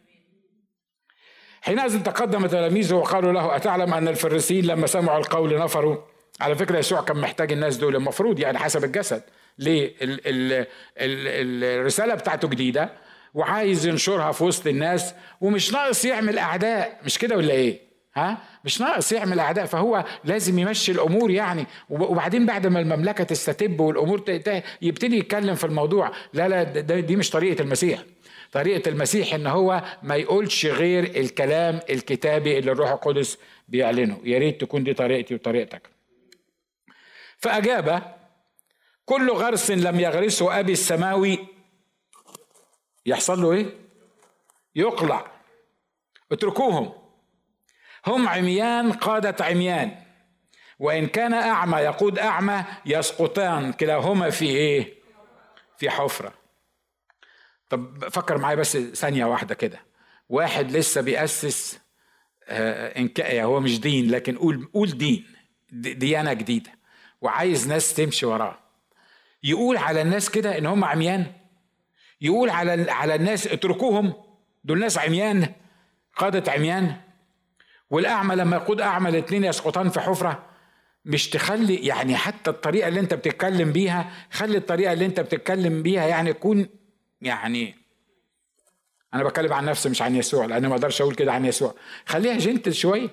حينئذ تقدم تلاميذه وقالوا له أتعلم أن الفريسيين لما سمعوا القول نفروا؟ على فكرة يسوع كان محتاج الناس دول. المفروض يعني حسب الجسد. ليه؟ ال ال ال الرسالة بتاعته جديدة وعايز ينشرها في وسط الناس ومش ناقص يعمل أعداء. مش كده ولا إيه؟ ها؟ مش ناقص يعمل أعداء فهو لازم يمشي الأمور يعني. وبعدين بعد ما المملكة تستتب والأمور يبتدي يتكلم في الموضوع. لا لا دي مش طريقة المسيح. طريقة المسيح إن هو ما يقولش غير الكلام الكتابي اللي الروح القدس بيعلنه. يا ريت تكون دي طريقتي وطريقتك. فأجاب كل غرس لم يغرسه أبي السماوي. يحصل له إيه؟ يقلع. اتركوهم. هم عميان قادة عميان. وإن كان أعمى يقود أعمى يسقطان كلاهما في إيه؟ في حفرة. طب فكر معايا بس ثانية واحدة كده. واحد لسه بيأسس آه إن هو مش دين لكن قول قول دين ديانة جديدة. وعايز ناس تمشي وراه. يقول على الناس كده إن هم عميان. يقول على على الناس اتركوهم. دول ناس عميان قادة عميان. والأعمى لما يقود أعمى الاثنين يسقطان في حفرة مش تخلي يعني حتى الطريقة اللي أنت بتتكلم بيها خلي الطريقة اللي أنت بتتكلم بيها يعني تكون يعني أنا بتكلم عن نفسي مش عن يسوع لأن ما أقدرش أقول كده عن يسوع. خليها جنتل شوية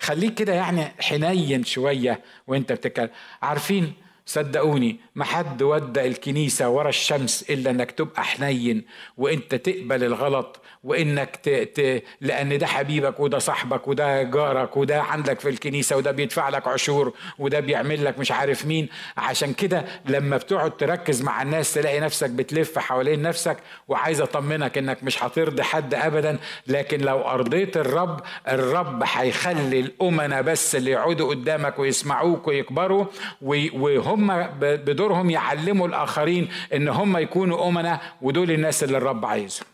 خليك كده يعني حنين شوية وأنت بتتكلم. عارفين؟ صدقوني ما حد ودى الكنيسة ورا الشمس إلا إنك تبقى حنين وإنت تقبل الغلط وإنك ت... ت... لأن ده حبيبك وده صاحبك وده جارك وده عندك في الكنيسة وده بيدفع لك عشور وده بيعمل لك مش عارف مين. عشان كده لما بتقعد تركز مع الناس تلاقي نفسك بتلف حوالين نفسك وعايز أطمنك إنك مش هترضي حد أبدا. لكن لو أرضيت الرب الرب هيخلي الأمنا بس اللي يقعدوا قدامك ويسمعوك ويكبروا وهم هم بدورهم يعلموا الآخرين إن هم يكونوا امنا ودول الناس اللي الرب عايزهم.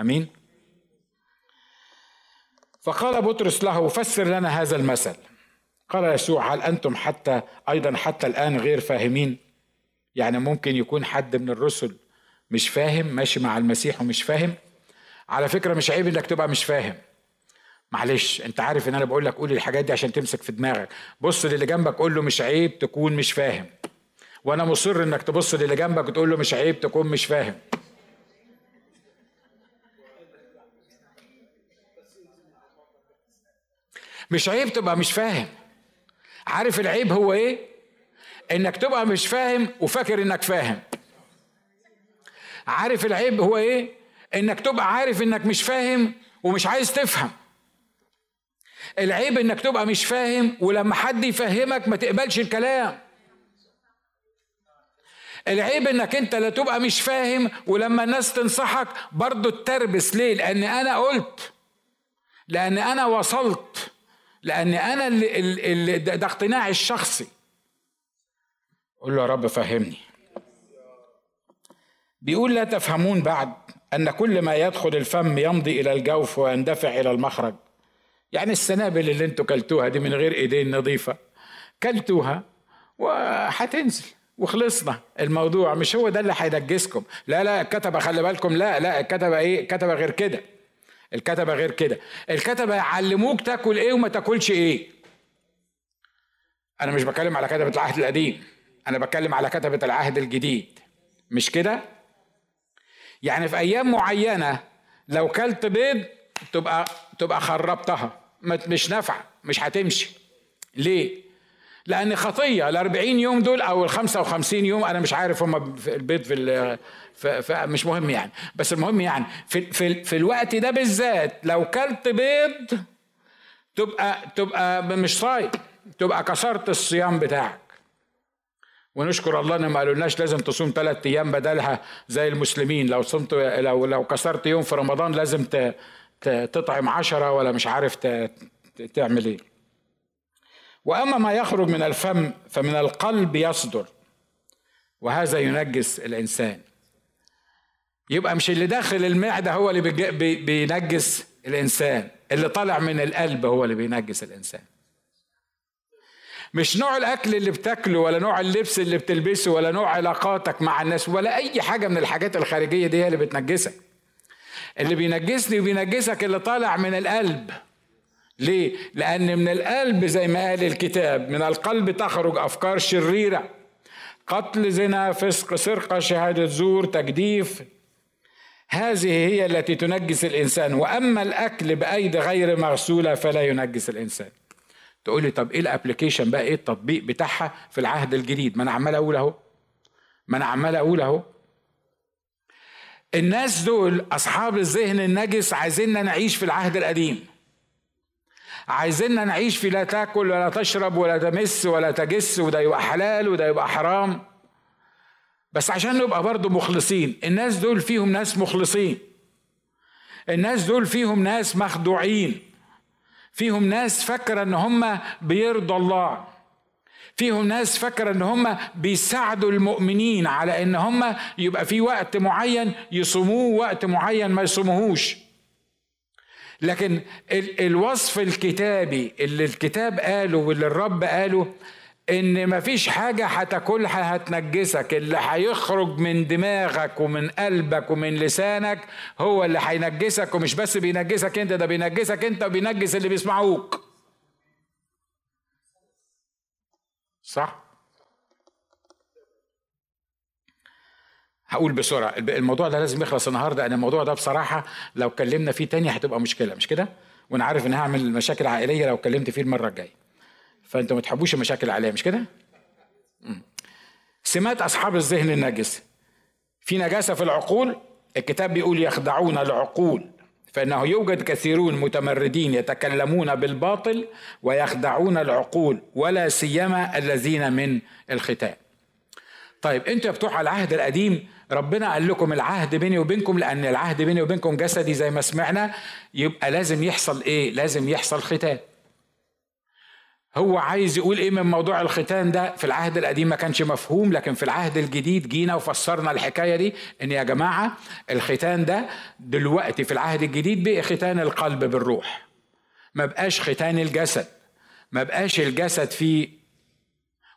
آمين. فقال بطرس له فسر لنا هذا المثل. قال يسوع هل أنتم حتى أيضا حتى الآن غير فاهمين؟ يعني ممكن يكون حد من الرسل مش فاهم ماشي مع المسيح ومش فاهم. على فكرة مش عيب إنك تبقى مش فاهم. معلش أنت عارف إن أنا بقول لك قول الحاجات دي عشان تمسك في دماغك. بص للي جنبك قول له مش عيب تكون مش فاهم. وأنا مصر إنك تبص للي جنبك وتقول له مش عيب تكون مش فاهم. مش عيب تبقى مش فاهم. عارف العيب هو إيه؟ إنك تبقى مش فاهم وفاكر إنك فاهم. عارف العيب هو إيه؟ إنك تبقى عارف إنك مش فاهم ومش عايز تفهم. العيب إنك تبقى مش فاهم ولما حد يفهمك ما تقبلش الكلام. العيب إنك أنت لا تبقى مش فاهم ولما الناس تنصحك برضه تتربس. ليه؟ لأن أنا قلت. لأن أنا وصلت. لأن أنا اللي, اللي ده اقتناعي الشخصي. قول له يا رب فهمني. بيقول لا تفهمون بعد أن كل ما يدخل الفم يمضي إلى الجوف ويندفع إلى المخرج. يعني السنابل اللي أنتوا كلتوها دي من غير إيدين نظيفة. كلتوها وهتنزل وخلصنا. الموضوع مش هو ده اللي هينجسكم لا لا الكتبة خلي بالكم. لا لا الكتبة إيه؟ الكتبة غير كده. الكتبة غير كده. الكتبة يعلموك تاكل إيه وما تاكلش إيه. أنا مش بتكلم على كتبة العهد القديم. أنا بتكلم على كتبة العهد الجديد. مش كده؟ يعني في أيام معينة لو كلت بيض تبقى تبقى خربتها. مش نافعة مش هتمشي. ليه؟ لأن خطية. ال 40 يوم دول أو ال 55 يوم أنا مش عارف هم في البيض في, في, في مش مهم يعني. بس المهم يعني في, في, في الوقت ده بالذات لو كلت بيض تبقى تبقى مش صايم تبقى كسرت الصيام بتاعك. ونشكر الله إن ما قالولناش لازم تصوم ثلاث أيام بدلها زي المسلمين. لو صمت لو لو كسرت يوم في رمضان لازم تطعم عشرة ولا مش عارف تعمل إيه. وأما ما يخرج من الفم فمن القلب يصدر. وهذا ينجس الإنسان. يبقى مش اللي داخل المعدة هو اللي بينجس الإنسان. اللي طالع من القلب هو اللي بينجس الإنسان. مش نوع الأكل اللي بتاكله ولا نوع اللبس اللي بتلبسه ولا نوع علاقاتك مع الناس ولا أي حاجة من الحاجات الخارجية دي هي اللي بتنجسك. اللي بينجسني وبينجسك اللي طالع من القلب ليه؟ لأن من القلب زي ما قال الكتاب من القلب تخرج أفكار شريرة. قتل زنا فسق سرقة شهادة زور تجديف. هذه هي التي تنجس الإنسان. وأما الأكل بايدي غير مغسولة فلا ينجس الإنسان. تقول لي طب إيه ال application بقى؟ إيه التطبيق بتاعها في العهد الجديد؟ ما أنا عمال أقول أهو. ما أنا عمال أقول أهو. الناس دول أصحاب الذهن النجس عايزيننا نعيش في العهد القديم. عايزيننا نعيش في لا تاكل ولا تشرب ولا تمس ولا تجس وده يبقى حلال وده يبقى حرام. بس عشان نبقى برضه مخلصين الناس دول فيهم ناس مخلصين. الناس دول فيهم ناس مخدوعين. فيهم ناس فاكرة إن هم بيرضوا الله. فيهم ناس فاكرة إن هم بيساعدوا المؤمنين على إن هم يبقى في وقت معين يصوموه وقت معين ما يصوموهوش. لكن الوصف الكتابي اللي الكتاب قاله واللي الرب قاله إن مفيش حاجة هتاكلها هتنجسك اللي هيخرج من دماغك ومن قلبك ومن لسانك هو اللي هينجسك ومش بس بينجسك أنت ده بينجسك أنت وبينجس اللي بيسمعوك. صح؟ هقول بسرعة. الموضوع ده لازم يخلص النهاردة. أن الموضوع ده بصراحة لو اتكلمنا فيه تاني هتبقى مشكلة مش كده؟ وأنا عارف إن هعمل مشاكل عائلية لو اتكلمت فيه المرة الجاية. فانتوا ما تحبوش المشاكل عليها مش كده؟ سمات أصحاب الذهن النجس. في نجاسة في العقول الكتاب بيقول يخدعون العقول فإنه يوجد كثيرون متمردين يتكلمون بالباطل ويخدعون العقول ولا سيما الذين من الختان طيب أنتوا بتوع العهد القديم ربنا قال لكم العهد بيني وبينكم لأن العهد بيني وبينكم جسدي زي ما سمعنا يبقى لازم يحصل إيه؟ لازم يحصل ختان. هو عايز يقول إيه من موضوع الختان ده؟ في العهد القديم ما كانش مفهوم لكن في العهد الجديد جينا وفسرنا الحكاية دي إن يا جماعة الختان ده دلوقتي في العهد الجديد بقى ختان القلب بالروح. ما بقاش ختان الجسد. ما بقاش الجسد فيه.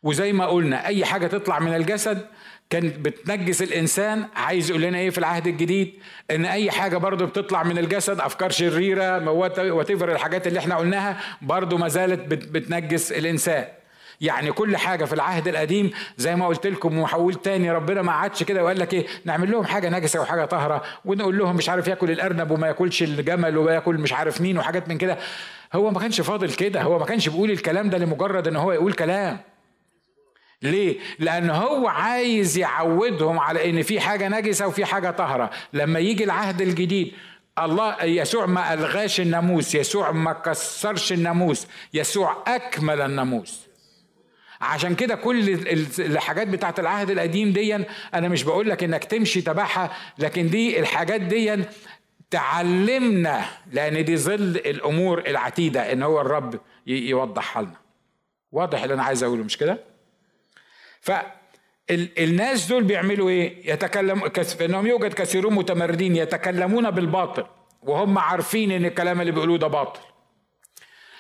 وزي ما قلنا أي حاجة تطلع من الجسد كانت بتنجس الإنسان عايز يقول لنا إيه في العهد الجديد؟ إن أي حاجة برضو بتطلع من الجسد أفكار شريرة وتفر الحاجات اللي إحنا قلناها برضو ما زالت بتنجس الإنسان. يعني كل حاجة في العهد القديم زي ما قلت لكم وحول تاني ربنا ما عادش كده وقال لك إيه؟ نعمل لهم حاجة نجسة وحاجة طاهرة ونقول لهم مش عارف ياكل الأرنب وما ياكلش الجمل وياكل مش عارف مين وحاجات من كده. هو ما كانش فاضل كده هو ما كانش بيقول الكلام ده لمجرد إن هو يقول كلام. ليه؟ لأن هو عايز يعودهم على إن في حاجة نجسة وفي حاجة طاهرة، لما يجي العهد الجديد الله يسوع ما ألغاش الناموس، يسوع ما كسرش الناموس، يسوع أكمل الناموس. عشان كده كل الحاجات بتاعت العهد القديم دي أنا مش بقول لك إنك تمشي تبعها، لكن دي الحاجات دي تعلمنا لأن دي ظل الأمور العتيدة إن هو الرب يوضحها لنا. واضح اللي أنا عايز أقوله مش كده؟ فالناس دول بيعملوا إيه؟ يتكلم فإنهم يوجد كثيرون متمردين يتكلمون بالباطل وهم عارفين إن الكلام اللي بيقولوه ده باطل.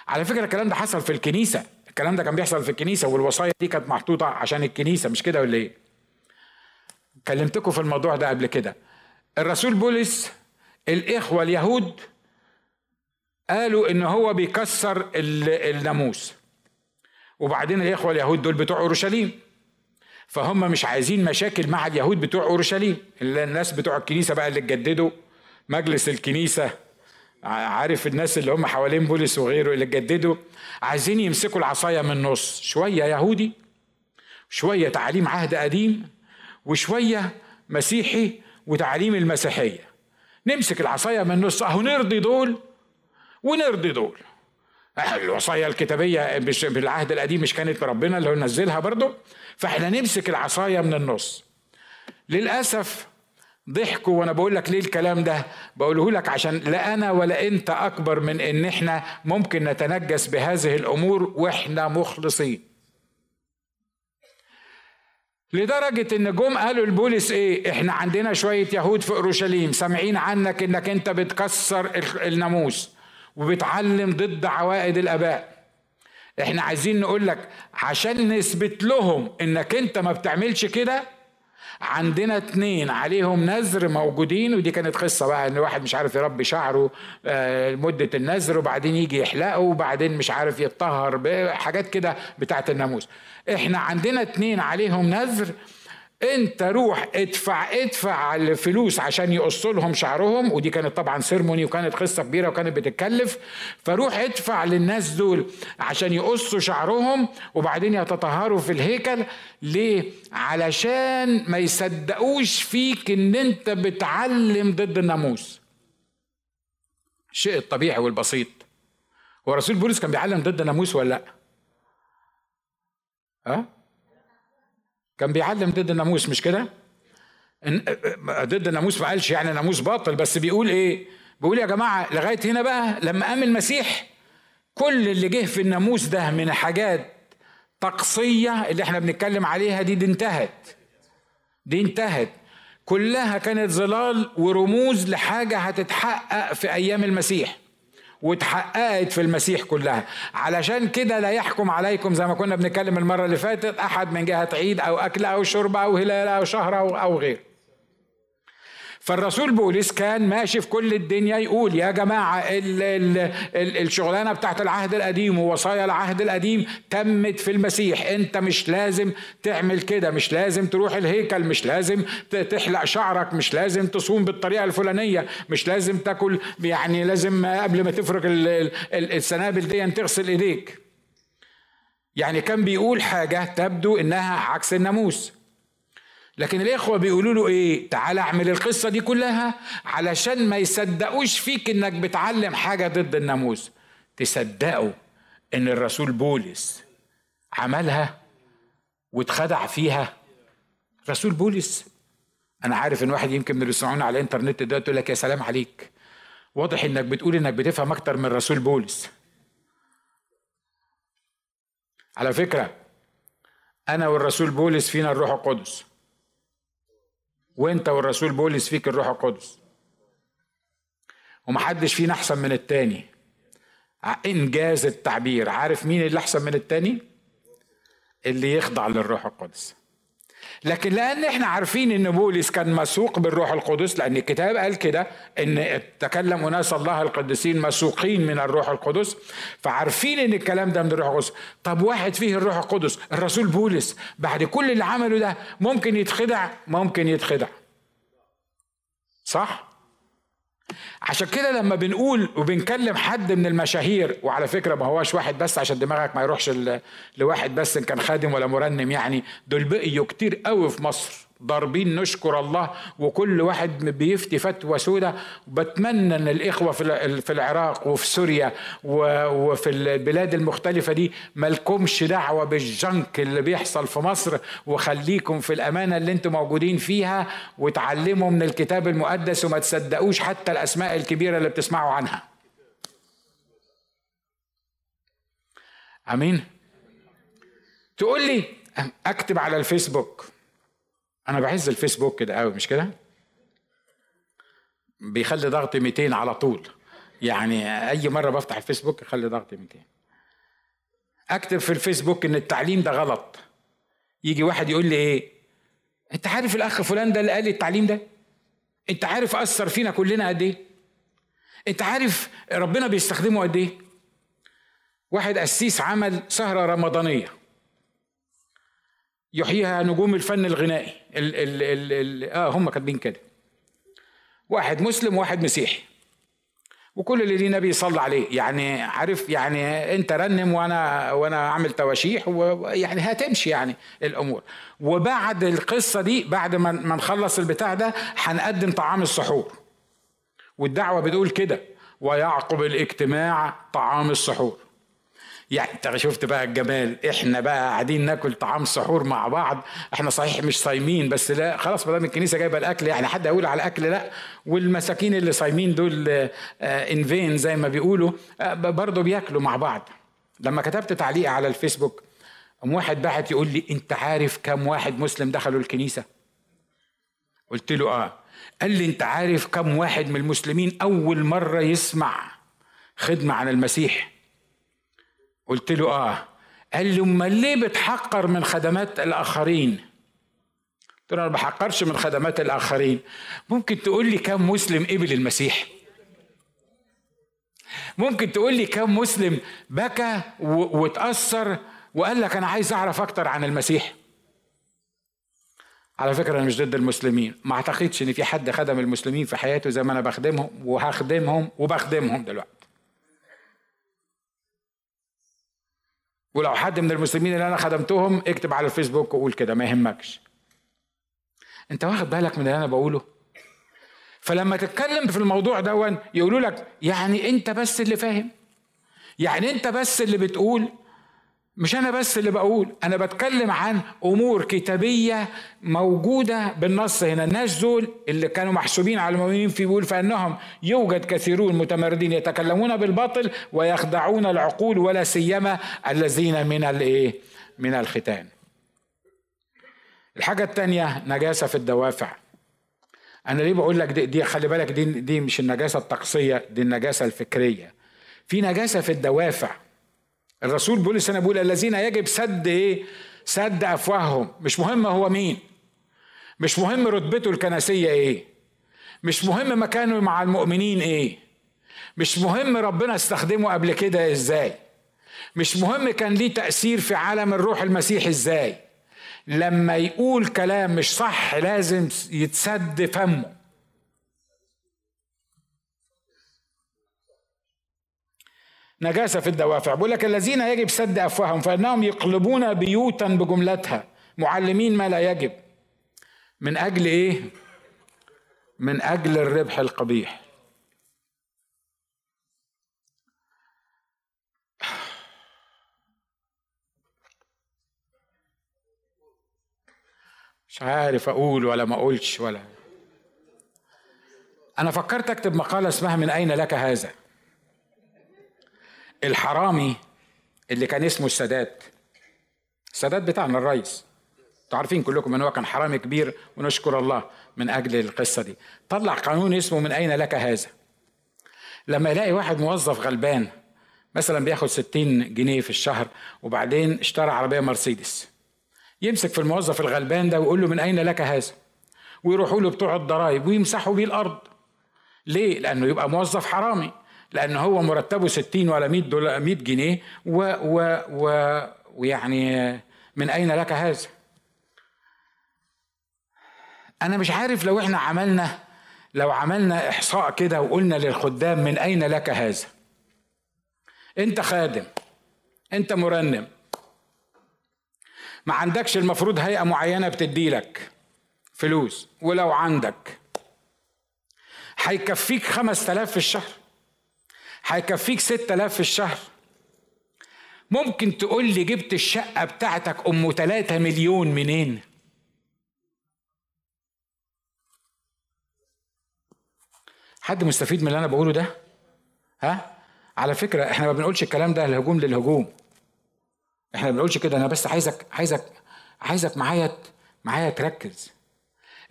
على فكرة الكلام ده حصل في الكنيسة. الكلام ده كان بيحصل في الكنيسة والوصايا دي كانت محطوطة عشان الكنيسة مش كده ولا إيه؟ كلمتكم في الموضوع ده قبل كده. الرسول بولس الإخوة اليهود قالوا إن هو بيكسر الناموس. وبعدين الإخوة اليهود دول بتوع أورشليم. فهم مش عايزين مشاكل مع اليهود بتوع أورشليم. الناس بتوع الكنيسة بقى اللي اتجددوا. مجلس الكنيسة عارف الناس اللي هم حوالين بولس وغيره اللي اتجددوا. عايزين يمسكوا العصاية من النص. شوية يهودي شوية تعليم عهد قديم وشوية مسيحي وتعليم المسيحية. نمسك العصاية من النص. أهو نرضي دول ونرضي دول. الوصايا الكتابية بالعهد القديم مش كانت ربنا اللي هو نزلها برضه. فاحنا نمسك العصاية من النص. للأسف ضحكوا وأنا بقول لك ليه الكلام ده؟ بقوله لك عشان لا أنا ولا أنت أكبر من إن إحنا ممكن نتنجس بهذه الأمور وإحنا مخلصين. لدرجة إن جم قالوا لبولس إيه؟ إحنا عندنا شوية يهود في أورشليم سامعين عنك إنك أنت بتكسر الناموس وبتعلم ضد عوائد الآباء. إحنا عايزين نقول لك عشان نثبت لهم انك انت ما بتعملش كده عندنا اتنين عليهم نذر موجودين ودي كانت قصة بقى ان واحد مش عارف يربي شعره آه، مدة النذر وبعدين يجي يحلقه وبعدين مش عارف يتطهر حاجات كده بتاعت الناموس. إحنا عندنا اتنين عليهم نذر انت روح ادفع ادفع الفلوس عشان يقصوا لهم شعرهم. ودي كانت طبعا سيرموني وكانت قصة كبيرة وكانت بتتكلف. فروح ادفع للناس دول عشان يقصوا شعرهم وبعدين يتطهروا في الهيكل. ليه؟ علشان ما يصدقوش فيك إن أنت بتعلم ضد الناموس. الشيء الطبيعي والبسيط. هو رسول بولس كان بيعلم ضد الناموس ولا لأ؟ ها كان بيعلم ضد الناموس مش كده؟ ضد الناموس ما قالش يعني ناموس باطل بس بيقول إيه؟ بيقول يا جماعة لغاية هنا بقى لما قام المسيح كل اللي جه في الناموس ده من حاجات طقسية اللي إحنا بنتكلم عليها دي دي انتهت. دي انتهت. كلها كانت ظلال ورموز لحاجة هتتحقق في أيام المسيح. واتحققت في المسيح كلها. علشان كده لا يحكم عليكم زي ما كنا بنتكلم المرة اللي فاتت أحد من جهة عيد أو أكل أو شرب أو هلال أو شهر أو, غيره. فالرسول بولس كان ماشي في كل الدنيا يقول يا جماعة ال ال ال الشغلانة بتاعت العهد القديم ووصايا العهد القديم تمت في المسيح. انت مش لازم تعمل كده مش لازم تروح الهيكل مش لازم تحلق شعرك مش لازم تصوم بالطريقة الفلانية مش لازم تاكل يعني لازم قبل ما تفرك السنابل دي تغسل إيديك. يعني كان بيقول حاجة تبدو إنها عكس الناموس. لكن الإخوة بيقولوا له إيه؟ تعالى أعمل القصة دي كلها علشان ما يصدقوش فيك إنك بتعلم حاجة ضد الناموس. تصدقوا إن الرسول بولس عملها واتخدع فيها. رسول بولس أنا عارف إن واحد يمكن من اللي بيسمعونا على الإنترنت ده يقول لك يا سلام عليك. واضح إنك بتقول إنك بتفهم أكتر من رسول بولس. على فكرة أنا والرسول بولس فينا الروح القدس. وانت والرسول بولس فيك الروح القدس. ومحدش فينا أحسن من التاني. انجاز التعبير عارف مين اللي أحسن من التاني؟ اللي يخضع للروح القدس. لكن لأن إحنا عارفين إن بولس كان مسوق بالروح القدس لأن الكتاب قال كده إن تكلم أناس الله القديسين مسوقين من الروح القدس فعارفين إن الكلام ده من الروح القدس. طب واحد فيه الروح القدس الرسول بولس بعد كل اللي عمله ده ممكن يتخدع؟ ممكن يتخدع. صح؟ عشان كده لما بنقول وبنكلم حد من المشاهير وعلى فكرة ما هواش واحد بس عشان دماغك ما يروحش لواحد بس إن كان خادم ولا مرنم يعني دول بقيوا كتير قوي في مصر. ضاربين نشكر الله وكل واحد بيفتي فتوى سودة. بتمنى إن الإخوة في العراق وفي سوريا وفي البلاد المختلفة دي مالكمش دعوة بالجنك اللي بيحصل في مصر وخليكم في الأمانة اللي أنتم موجودين فيها وتعلموا من الكتاب المقدس وما تصدقوش حتى الأسماء الكبيرة اللي بتسمعوا عنها. آمين؟ تقول لي أكتب على الفيسبوك. أنا بحس الفيسبوك كده قوي مش كده؟ بيخلي ضغطي 200 على طول. يعني أي مرة بفتح الفيسبوك يخلي ضغطي 200 أكتب في الفيسبوك إن التعليم ده غلط. يجي واحد يقول لي إيه؟ أنت عارف الأخ فلان ده اللي قال لي التعليم ده؟ أنت عارف أثر فينا كلنا قد إيه؟ أنت عارف ربنا بيستخدمه قد إيه؟ واحد قسيس عمل سهرة رمضانية. يحييها نجوم الفن الغنائي. ال ال ال ال آه هم كاتبين كده. واحد مسلم وواحد مسيحي. وكل اللي ليه نبي يصلي عليه. يعني عارف يعني انت رنم وأنا وأنا اعمل تواشيح ويعني هتمشي يعني الأمور. وبعد القصة دي بعد ما نخلص البتاع ده هنقدم طعام السحور. والدعوة بتقول كده. ويعقب الاجتماع طعام السحور. يعني انت شفت بقى الجمال إحنا بقى قاعدين ناكل طعام سحور مع بعض إحنا صحيح مش صايمين بس لا خلاص ما دام الكنيسة جايبة الأكل يعني حد يقول على الأكل لا والمساكين اللي صايمين دول ان فين زي ما بيقولوا آه، برضه بياكلوا مع بعض. لما كتبت تعليق على الفيسبوك قام واحد بعت يقول لي أنت عارف كم واحد مسلم دخلوا الكنيسة؟ قلت له آه. قال لي أنت عارف كم واحد من المسلمين أول مرة يسمع خدمة عن المسيح؟ قلت له آه. قال لي أمال ليه بتحقر من خدمات الآخرين؟ قلت له أنا ما بحقرش من خدمات الآخرين. ممكن تقول لي كم مسلم قبل المسيح؟ ممكن تقول لي كم مسلم بكى وتاثر وقال لك أنا عايز أعرف أكتر عن المسيح؟ على فكرة أنا مش ضد المسلمين. ما أعتقدش إن في حد خدم المسلمين في حياته زي ما أنا بخدمهم وهخدمهم وبخدمهم دلوقتي. ولو حد من المسلمين اللي أنا خدمتهم اكتب على الفيسبوك وقول كده ما يهمكش. أنت واخد بالك من اللي أنا بقوله؟ فلما تتكلم في الموضوع دون يقولوا لك يعني أنت بس اللي فاهم. يعني أنت بس اللي بتقول. مش أنا بس اللي بقول أنا بتكلم عن أمور كتابية موجودة بالنص هنا. الناس دول اللي كانوا محسوبين على المؤمنين في بيقول فإنهم يوجد كثيرون متمردين يتكلمون بالباطل ويخدعون العقول ولا سيما الذين من الايه من الختان. الحاجة الثانية نجاسة في الدوافع. أنا ليه بقول لك دي, دي خلي بالك دي دي مش النجاسة الطقسية دي النجاسة الفكرية. في نجاسة في الدوافع. الرسول بولس أنا بقول الذين يجب سد إيه؟ سد أفواههم. مش مهم هو مين. مش مهم رتبته الكنسية إيه. مش مهم مكانه مع المؤمنين إيه. مش مهم ربنا استخدمه قبل كده إزاي. مش مهم كان ليه تأثير في عالم الروح المسيح إزاي. لما يقول كلام مش صح لازم يتسد فمه. نجاسة في الدوافع. بيقول لك الذين يجب سد أفواههم فإنهم يقلبون بيوتا بجملتها. معلمين ما لا يجب. من أجل إيه؟ من أجل الربح القبيح. مش عارف أقول ولا ما أقولش ولا. أنا فكرت أكتب مقالة اسمها من أين لك هذا الحرامي اللي كان اسمه السادات. السادات بتاعنا الرئيس. أنتوا عارفين كلكم إن هو كان حرامي كبير ونشكر الله من أجل القصة دي. طلع قانون اسمه من أين لك هذا؟ لما يلاقي واحد موظف غلبان مثلا بياخد 60 جنيه في الشهر وبعدين اشترى عربية مرسيدس. يمسك في الموظف الغلبان ده ويقول له من أين لك هذا؟ ويروحوا له بتوع الضرايب ويمسحوا بيه الأرض. ليه؟ لأنه يبقى موظف حرامي. لأن هو مرتبه 60 ولا 100 دولار 100 جنيه و و و ويعني من أين لك هذا؟ أنا مش عارف لو إحنا عملنا لو عملنا إحصاء كده وقلنا للخدام من أين لك هذا؟ أنت خادم أنت مرنم ما عندكش المفروض هيئة معينة بتديلك فلوس ولو عندك هيكفيك خمس تلاف في الشهر هيكفيك ستة آلاف في الشهر ممكن تقول لي جبت الشقة بتاعتك أم تلاتة مليون منين؟ حد مستفيد من اللي أنا بقوله ده؟ ها؟ على فكرة إحنا ما بنقولش الكلام ده الهجوم للهجوم إحنا ما بنقولش كده أنا بس عايزك عايزك عايزك معايا معايا تركز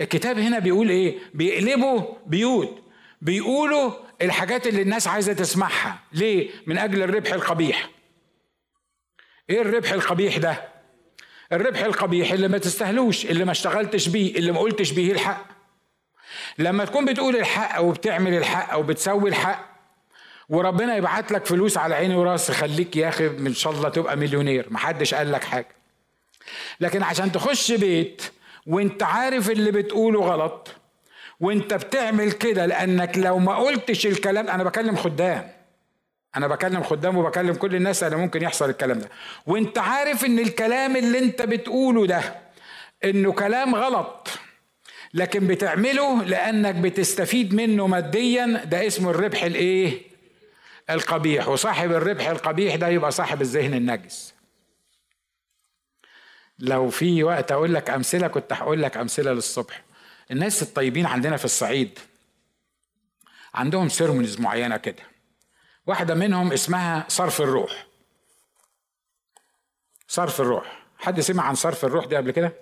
الكتاب هنا بيقول إيه؟ بيقلبوا بيوت بيقولوا الحاجات اللي الناس عايزة تسمعها. ليه؟ من أجل الربح القبيح. إيه الربح القبيح ده؟ الربح القبيح اللي ما تستهلوش اللي ما اشتغلتش بيه اللي ما قلتش بيه الحق. لما تكون بتقول الحق أو بتعمل الحق أو بتسوي الحق وربنا يبعت لك فلوس على عيني وراسي خليك يا أخي إن شاء الله تبقى مليونير. محدش قال لك حاجة. لكن عشان تخش بيت وانت عارف اللي بتقوله غلط وانت بتعمل كده لانك لو ما قلتش الكلام أنا بكلم خدام. أنا بكلم خدام وبكلم كل الناس أنا ممكن يحصل الكلام ده. وانت عارف ان الكلام اللي انت بتقوله ده انه كلام غلط لكن بتعمله لانك بتستفيد منه ماديا ده اسمه الربح الايه؟ القبيح. وصاحب الربح القبيح ده يبقى صاحب الذهن النجس. لو في وقت أقول لك امثلة كنت هقول لك امثلة للصبح. الناس الطيبين عندنا في الصعيد عندهم سيرمونيز معينة كده. واحدة منهم اسمها صرف الروح. صرف الروح. حد سمع عن صرف الروح دي قبل كده؟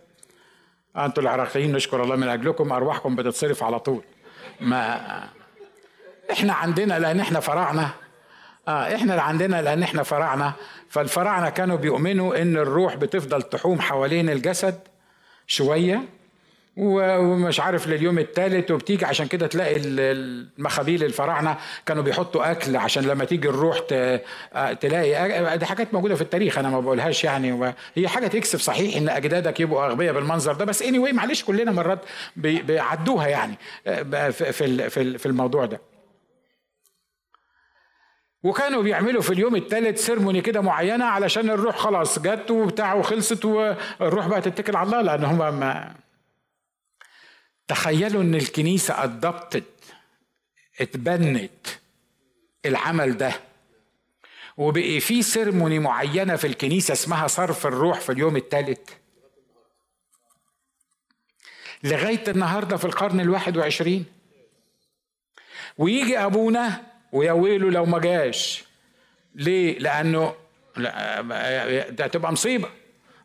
أنتوا العراقيين نشكر الله من أجلكم أرواحكم بتتصرف على طول. ما إحنا عندنا لأن إحنا فراعنه آه إحنا اللي عندنا لأن إحنا فراعنه فالفراعنة كانوا بيؤمنوا إن الروح بتفضل تحوم حوالين الجسد شوية ومش عارف لليوم الثالث وبتيجي. عشان كده تلاقي المخابيل الفراعنة كانوا بيحطوا أكل عشان لما تيجي الروح تلاقي دي حاجات موجودة في التاريخ أنا ما بقولهاش يعني. هي حاجة تكسب صحيح إن أجدادك يبقوا أغبياء بالمنظر ده بس اني anyway معلش كلنا مرات بيعدوها يعني في في الموضوع ده. وكانوا بيعملوا في اليوم الثالث ceremony كده معينة علشان الروح خلاص جت وبتاع وخلصت والروح بقى تتكل على الله لأن هم ما تخيلوا إن الكنيسة adopted اتبنت العمل ده وبقي في ceremony معينة في الكنيسة اسمها صرف الروح في اليوم الثالث لغاية النهارده في القرن الواحد وعشرين. ويجي أبونا ويا ويله لو ما جاش. ليه؟ لأنه لا ده تبقى مصيبة.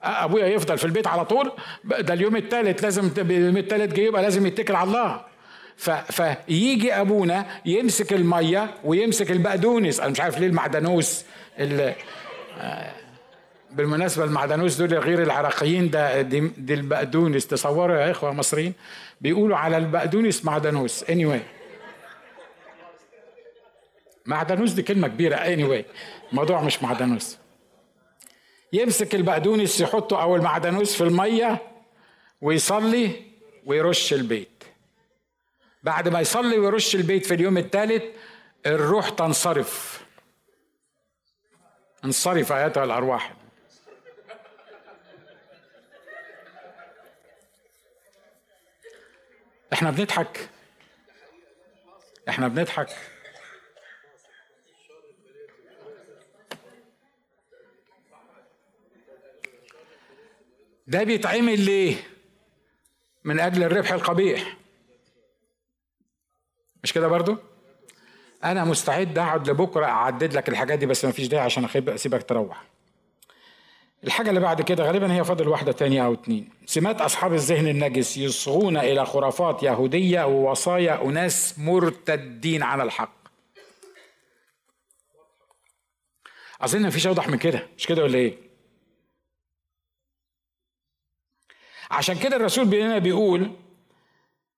أبويا يفضل في البيت على طول. ده اليوم الثالث لازم اليوم الثالث جه يبقى لازم يتكل على الله. ف... فيجي أبونا يمسك المية ويمسك البقدونس. أنا مش عارف ليه المعدنوس ال... بالمناسبة المعدنوس دول غير العراقيين ده دي, دي البقدونس. تصوروا يا إخوة مصريين بيقولوا على البقدونس معدنوس. Anyway. معدنوس دي كلمة كبيرة. Anyway. الموضوع مش معدنوس. يمسك البقدونس يحطه أو المعدنوس في المية ويصلي ويرش البيت. بعد ما يصلي ويرش البيت في اليوم الثالث الروح تنصرف. انصرف ايتها الأرواح. إحنا بنضحك. إحنا بنضحك. ده بيتعمل ليه؟ من أجل الربح القبيح. مش كده برضو؟ أنا مستعد أقعد لبكرة أعدد لك الحاجات دي بس ما فيش داعي عشان أسيبك تروح. الحاجة اللي بعد كده غالبا هي فاضل واحدة تانية أو اتنين. سمات أصحاب الذهن النجس يصغون إلى خرافات يهودية ووصايا أناس مرتدين عن الحق. أظن مفيش أوضح من كده. مش كده ولا إيه؟ عشان كده الرسول هنا بيقول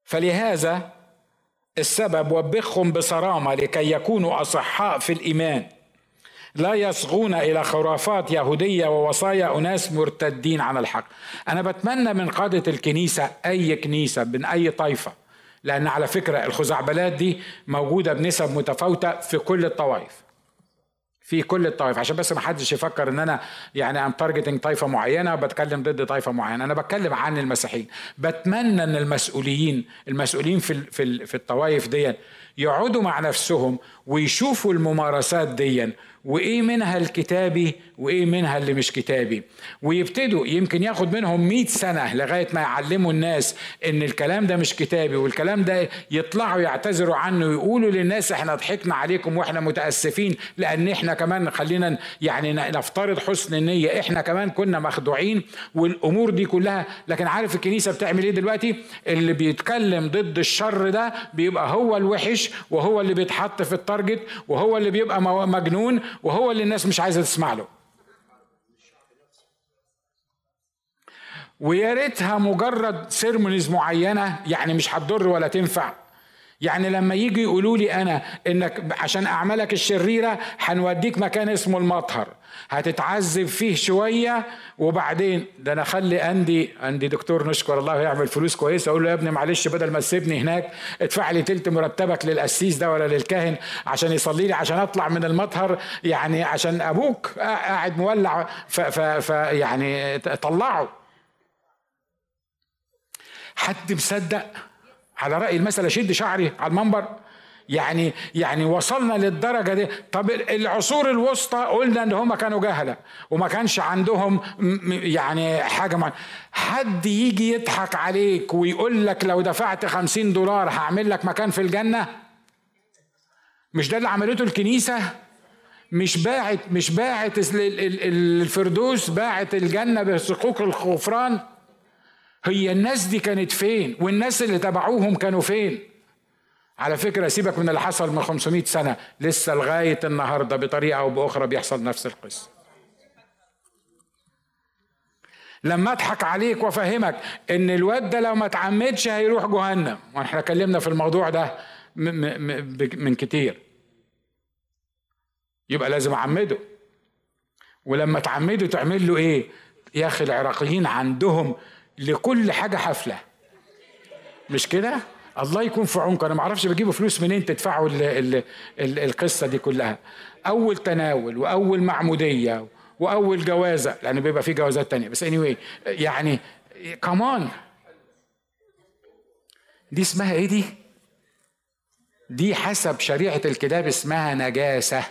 فلهذا السبب وبخهم بصرامة لكي يكونوا أصحاء في الإيمان. لا يصغون إلى خرافات يهودية ووصايا أناس مرتدين عن الحق. أنا بتمنى من قادة الكنيسة أي كنيسة من أي طائفة لأن على فكرة الخزعبلات دي موجودة بنسب متفاوتة في كل الطوائف. في كل الطائف عشان بس ما حدش يفكر إن أنا يعني I'm targeting طائفة معينة بتكلم ضد طائفة معينة. أنا بتكلم عن المسيحيين. بتمنى إن المسؤولين المسؤولين في في في الطوائف دي يقعدوا مع نفسهم ويشوفوا الممارسات دي وإيه منها الكتابي وإيه منها اللي مش كتابي. ويبتدوا يمكن ياخد منهم 100 سنة لغاية ما يعلموا الناس إن الكلام ده مش كتابي والكلام ده يطلعوا يعتذروا عنه ويقولوا للناس إحنا ضحكنا عليكم وإحنا متأسفين لأن إحنا كمان خلينا يعني نفترض حسن النية. إحنا كمان كنا مخدوعين والأمور دي كلها. لكن عارف الكنيسة بتعمل إيه دلوقتي؟ اللي بيتكلم ضد الشر ده بيبقى هو الوحش وهو اللي بيتحط في التارجت وهو اللي بيبقى مجنون وهو اللي الناس مش عايزة تسمع له. ويا ريتها مجرد سيرمونيز معينة يعني مش هتضر ولا تنفع. يعني لما يجي يقولوا لي أنا إنك عشان اعمالك الشريرة هنوديك مكان اسمه المطهر. هتتعذب فيه شوية وبعدين ده أنا أخلي اندي عندي دكتور نشكر الله يعمل فلوس كويسة أقول له يا ابني معلش بدل ما تسيبني هناك ادفع لي تلت مرتبك للقسيس ده ولا للكاهن عشان يصلي لي عشان أطلع من المطهر يعني عشان أبوك قاعد مولع فيعني طلعه. حد مصدق؟ على رأي المثل أشد شعري على المنبر. يعني يعني وصلنا للدرجة دي. طب العصور الوسطى قلنا إن هم كانوا جهلة وما كانش عندهم يعني حاجة معينة. حد يجي يضحك عليك ويقول لك لو دفعت خمسين دولار هعمل لك مكان في الجنة؟ مش ده اللي عملته الكنيسة؟ مش باعت مش باعت الفردوس باعت الجنة بحقوق الغفران هي الناس دي كانت فين؟ والناس اللي تبعوهم كانوا فين؟ على فكرة سيبك من اللي حصل من 500 سنة. لسه لغاية النهاردة بطريقة أو بأخرى بيحصل نفس القصة. لما أضحك عليك وأفهمك إن الواد ده لو ما اتعمدش هيروح جهنم. وإحنا اتكلمنا في الموضوع ده من كتير. يبقى لازم أعمده. ولما تعمده تعمل له إيه؟ يا أخي العراقيين عندهم لكل حاجة حفله مش كده؟ الله يكون في عونكم. أنا ما أعرفش بجيبوا فلوس منين تدفعوا ال ال ال القصة دي كلها. أول تناول وأول معمودية وأول جوازة لأن بيبقى في جوازات تانية. بس anyway يعني كمان دي اسمها إيه دي؟ دي حسب شريعة الكتاب اسمها نجاسة.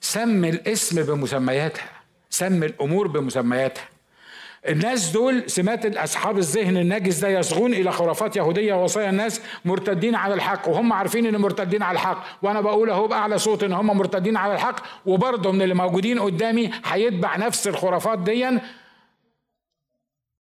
سمي الاسم بمسمياتها. سمي الأمور بمسمياتها. الناس دول سمات أصحاب الذهن النجس ده يصغون إلى خرافات يهودية ووصايا الناس مرتدين على الحق وهم عارفين إن مرتدين على الحق. وأنا بقول أهو بأعلى صوت إن هم مرتدين على الحق وبرضه من اللي موجودين قدامي هيتبع نفس الخرافات ديا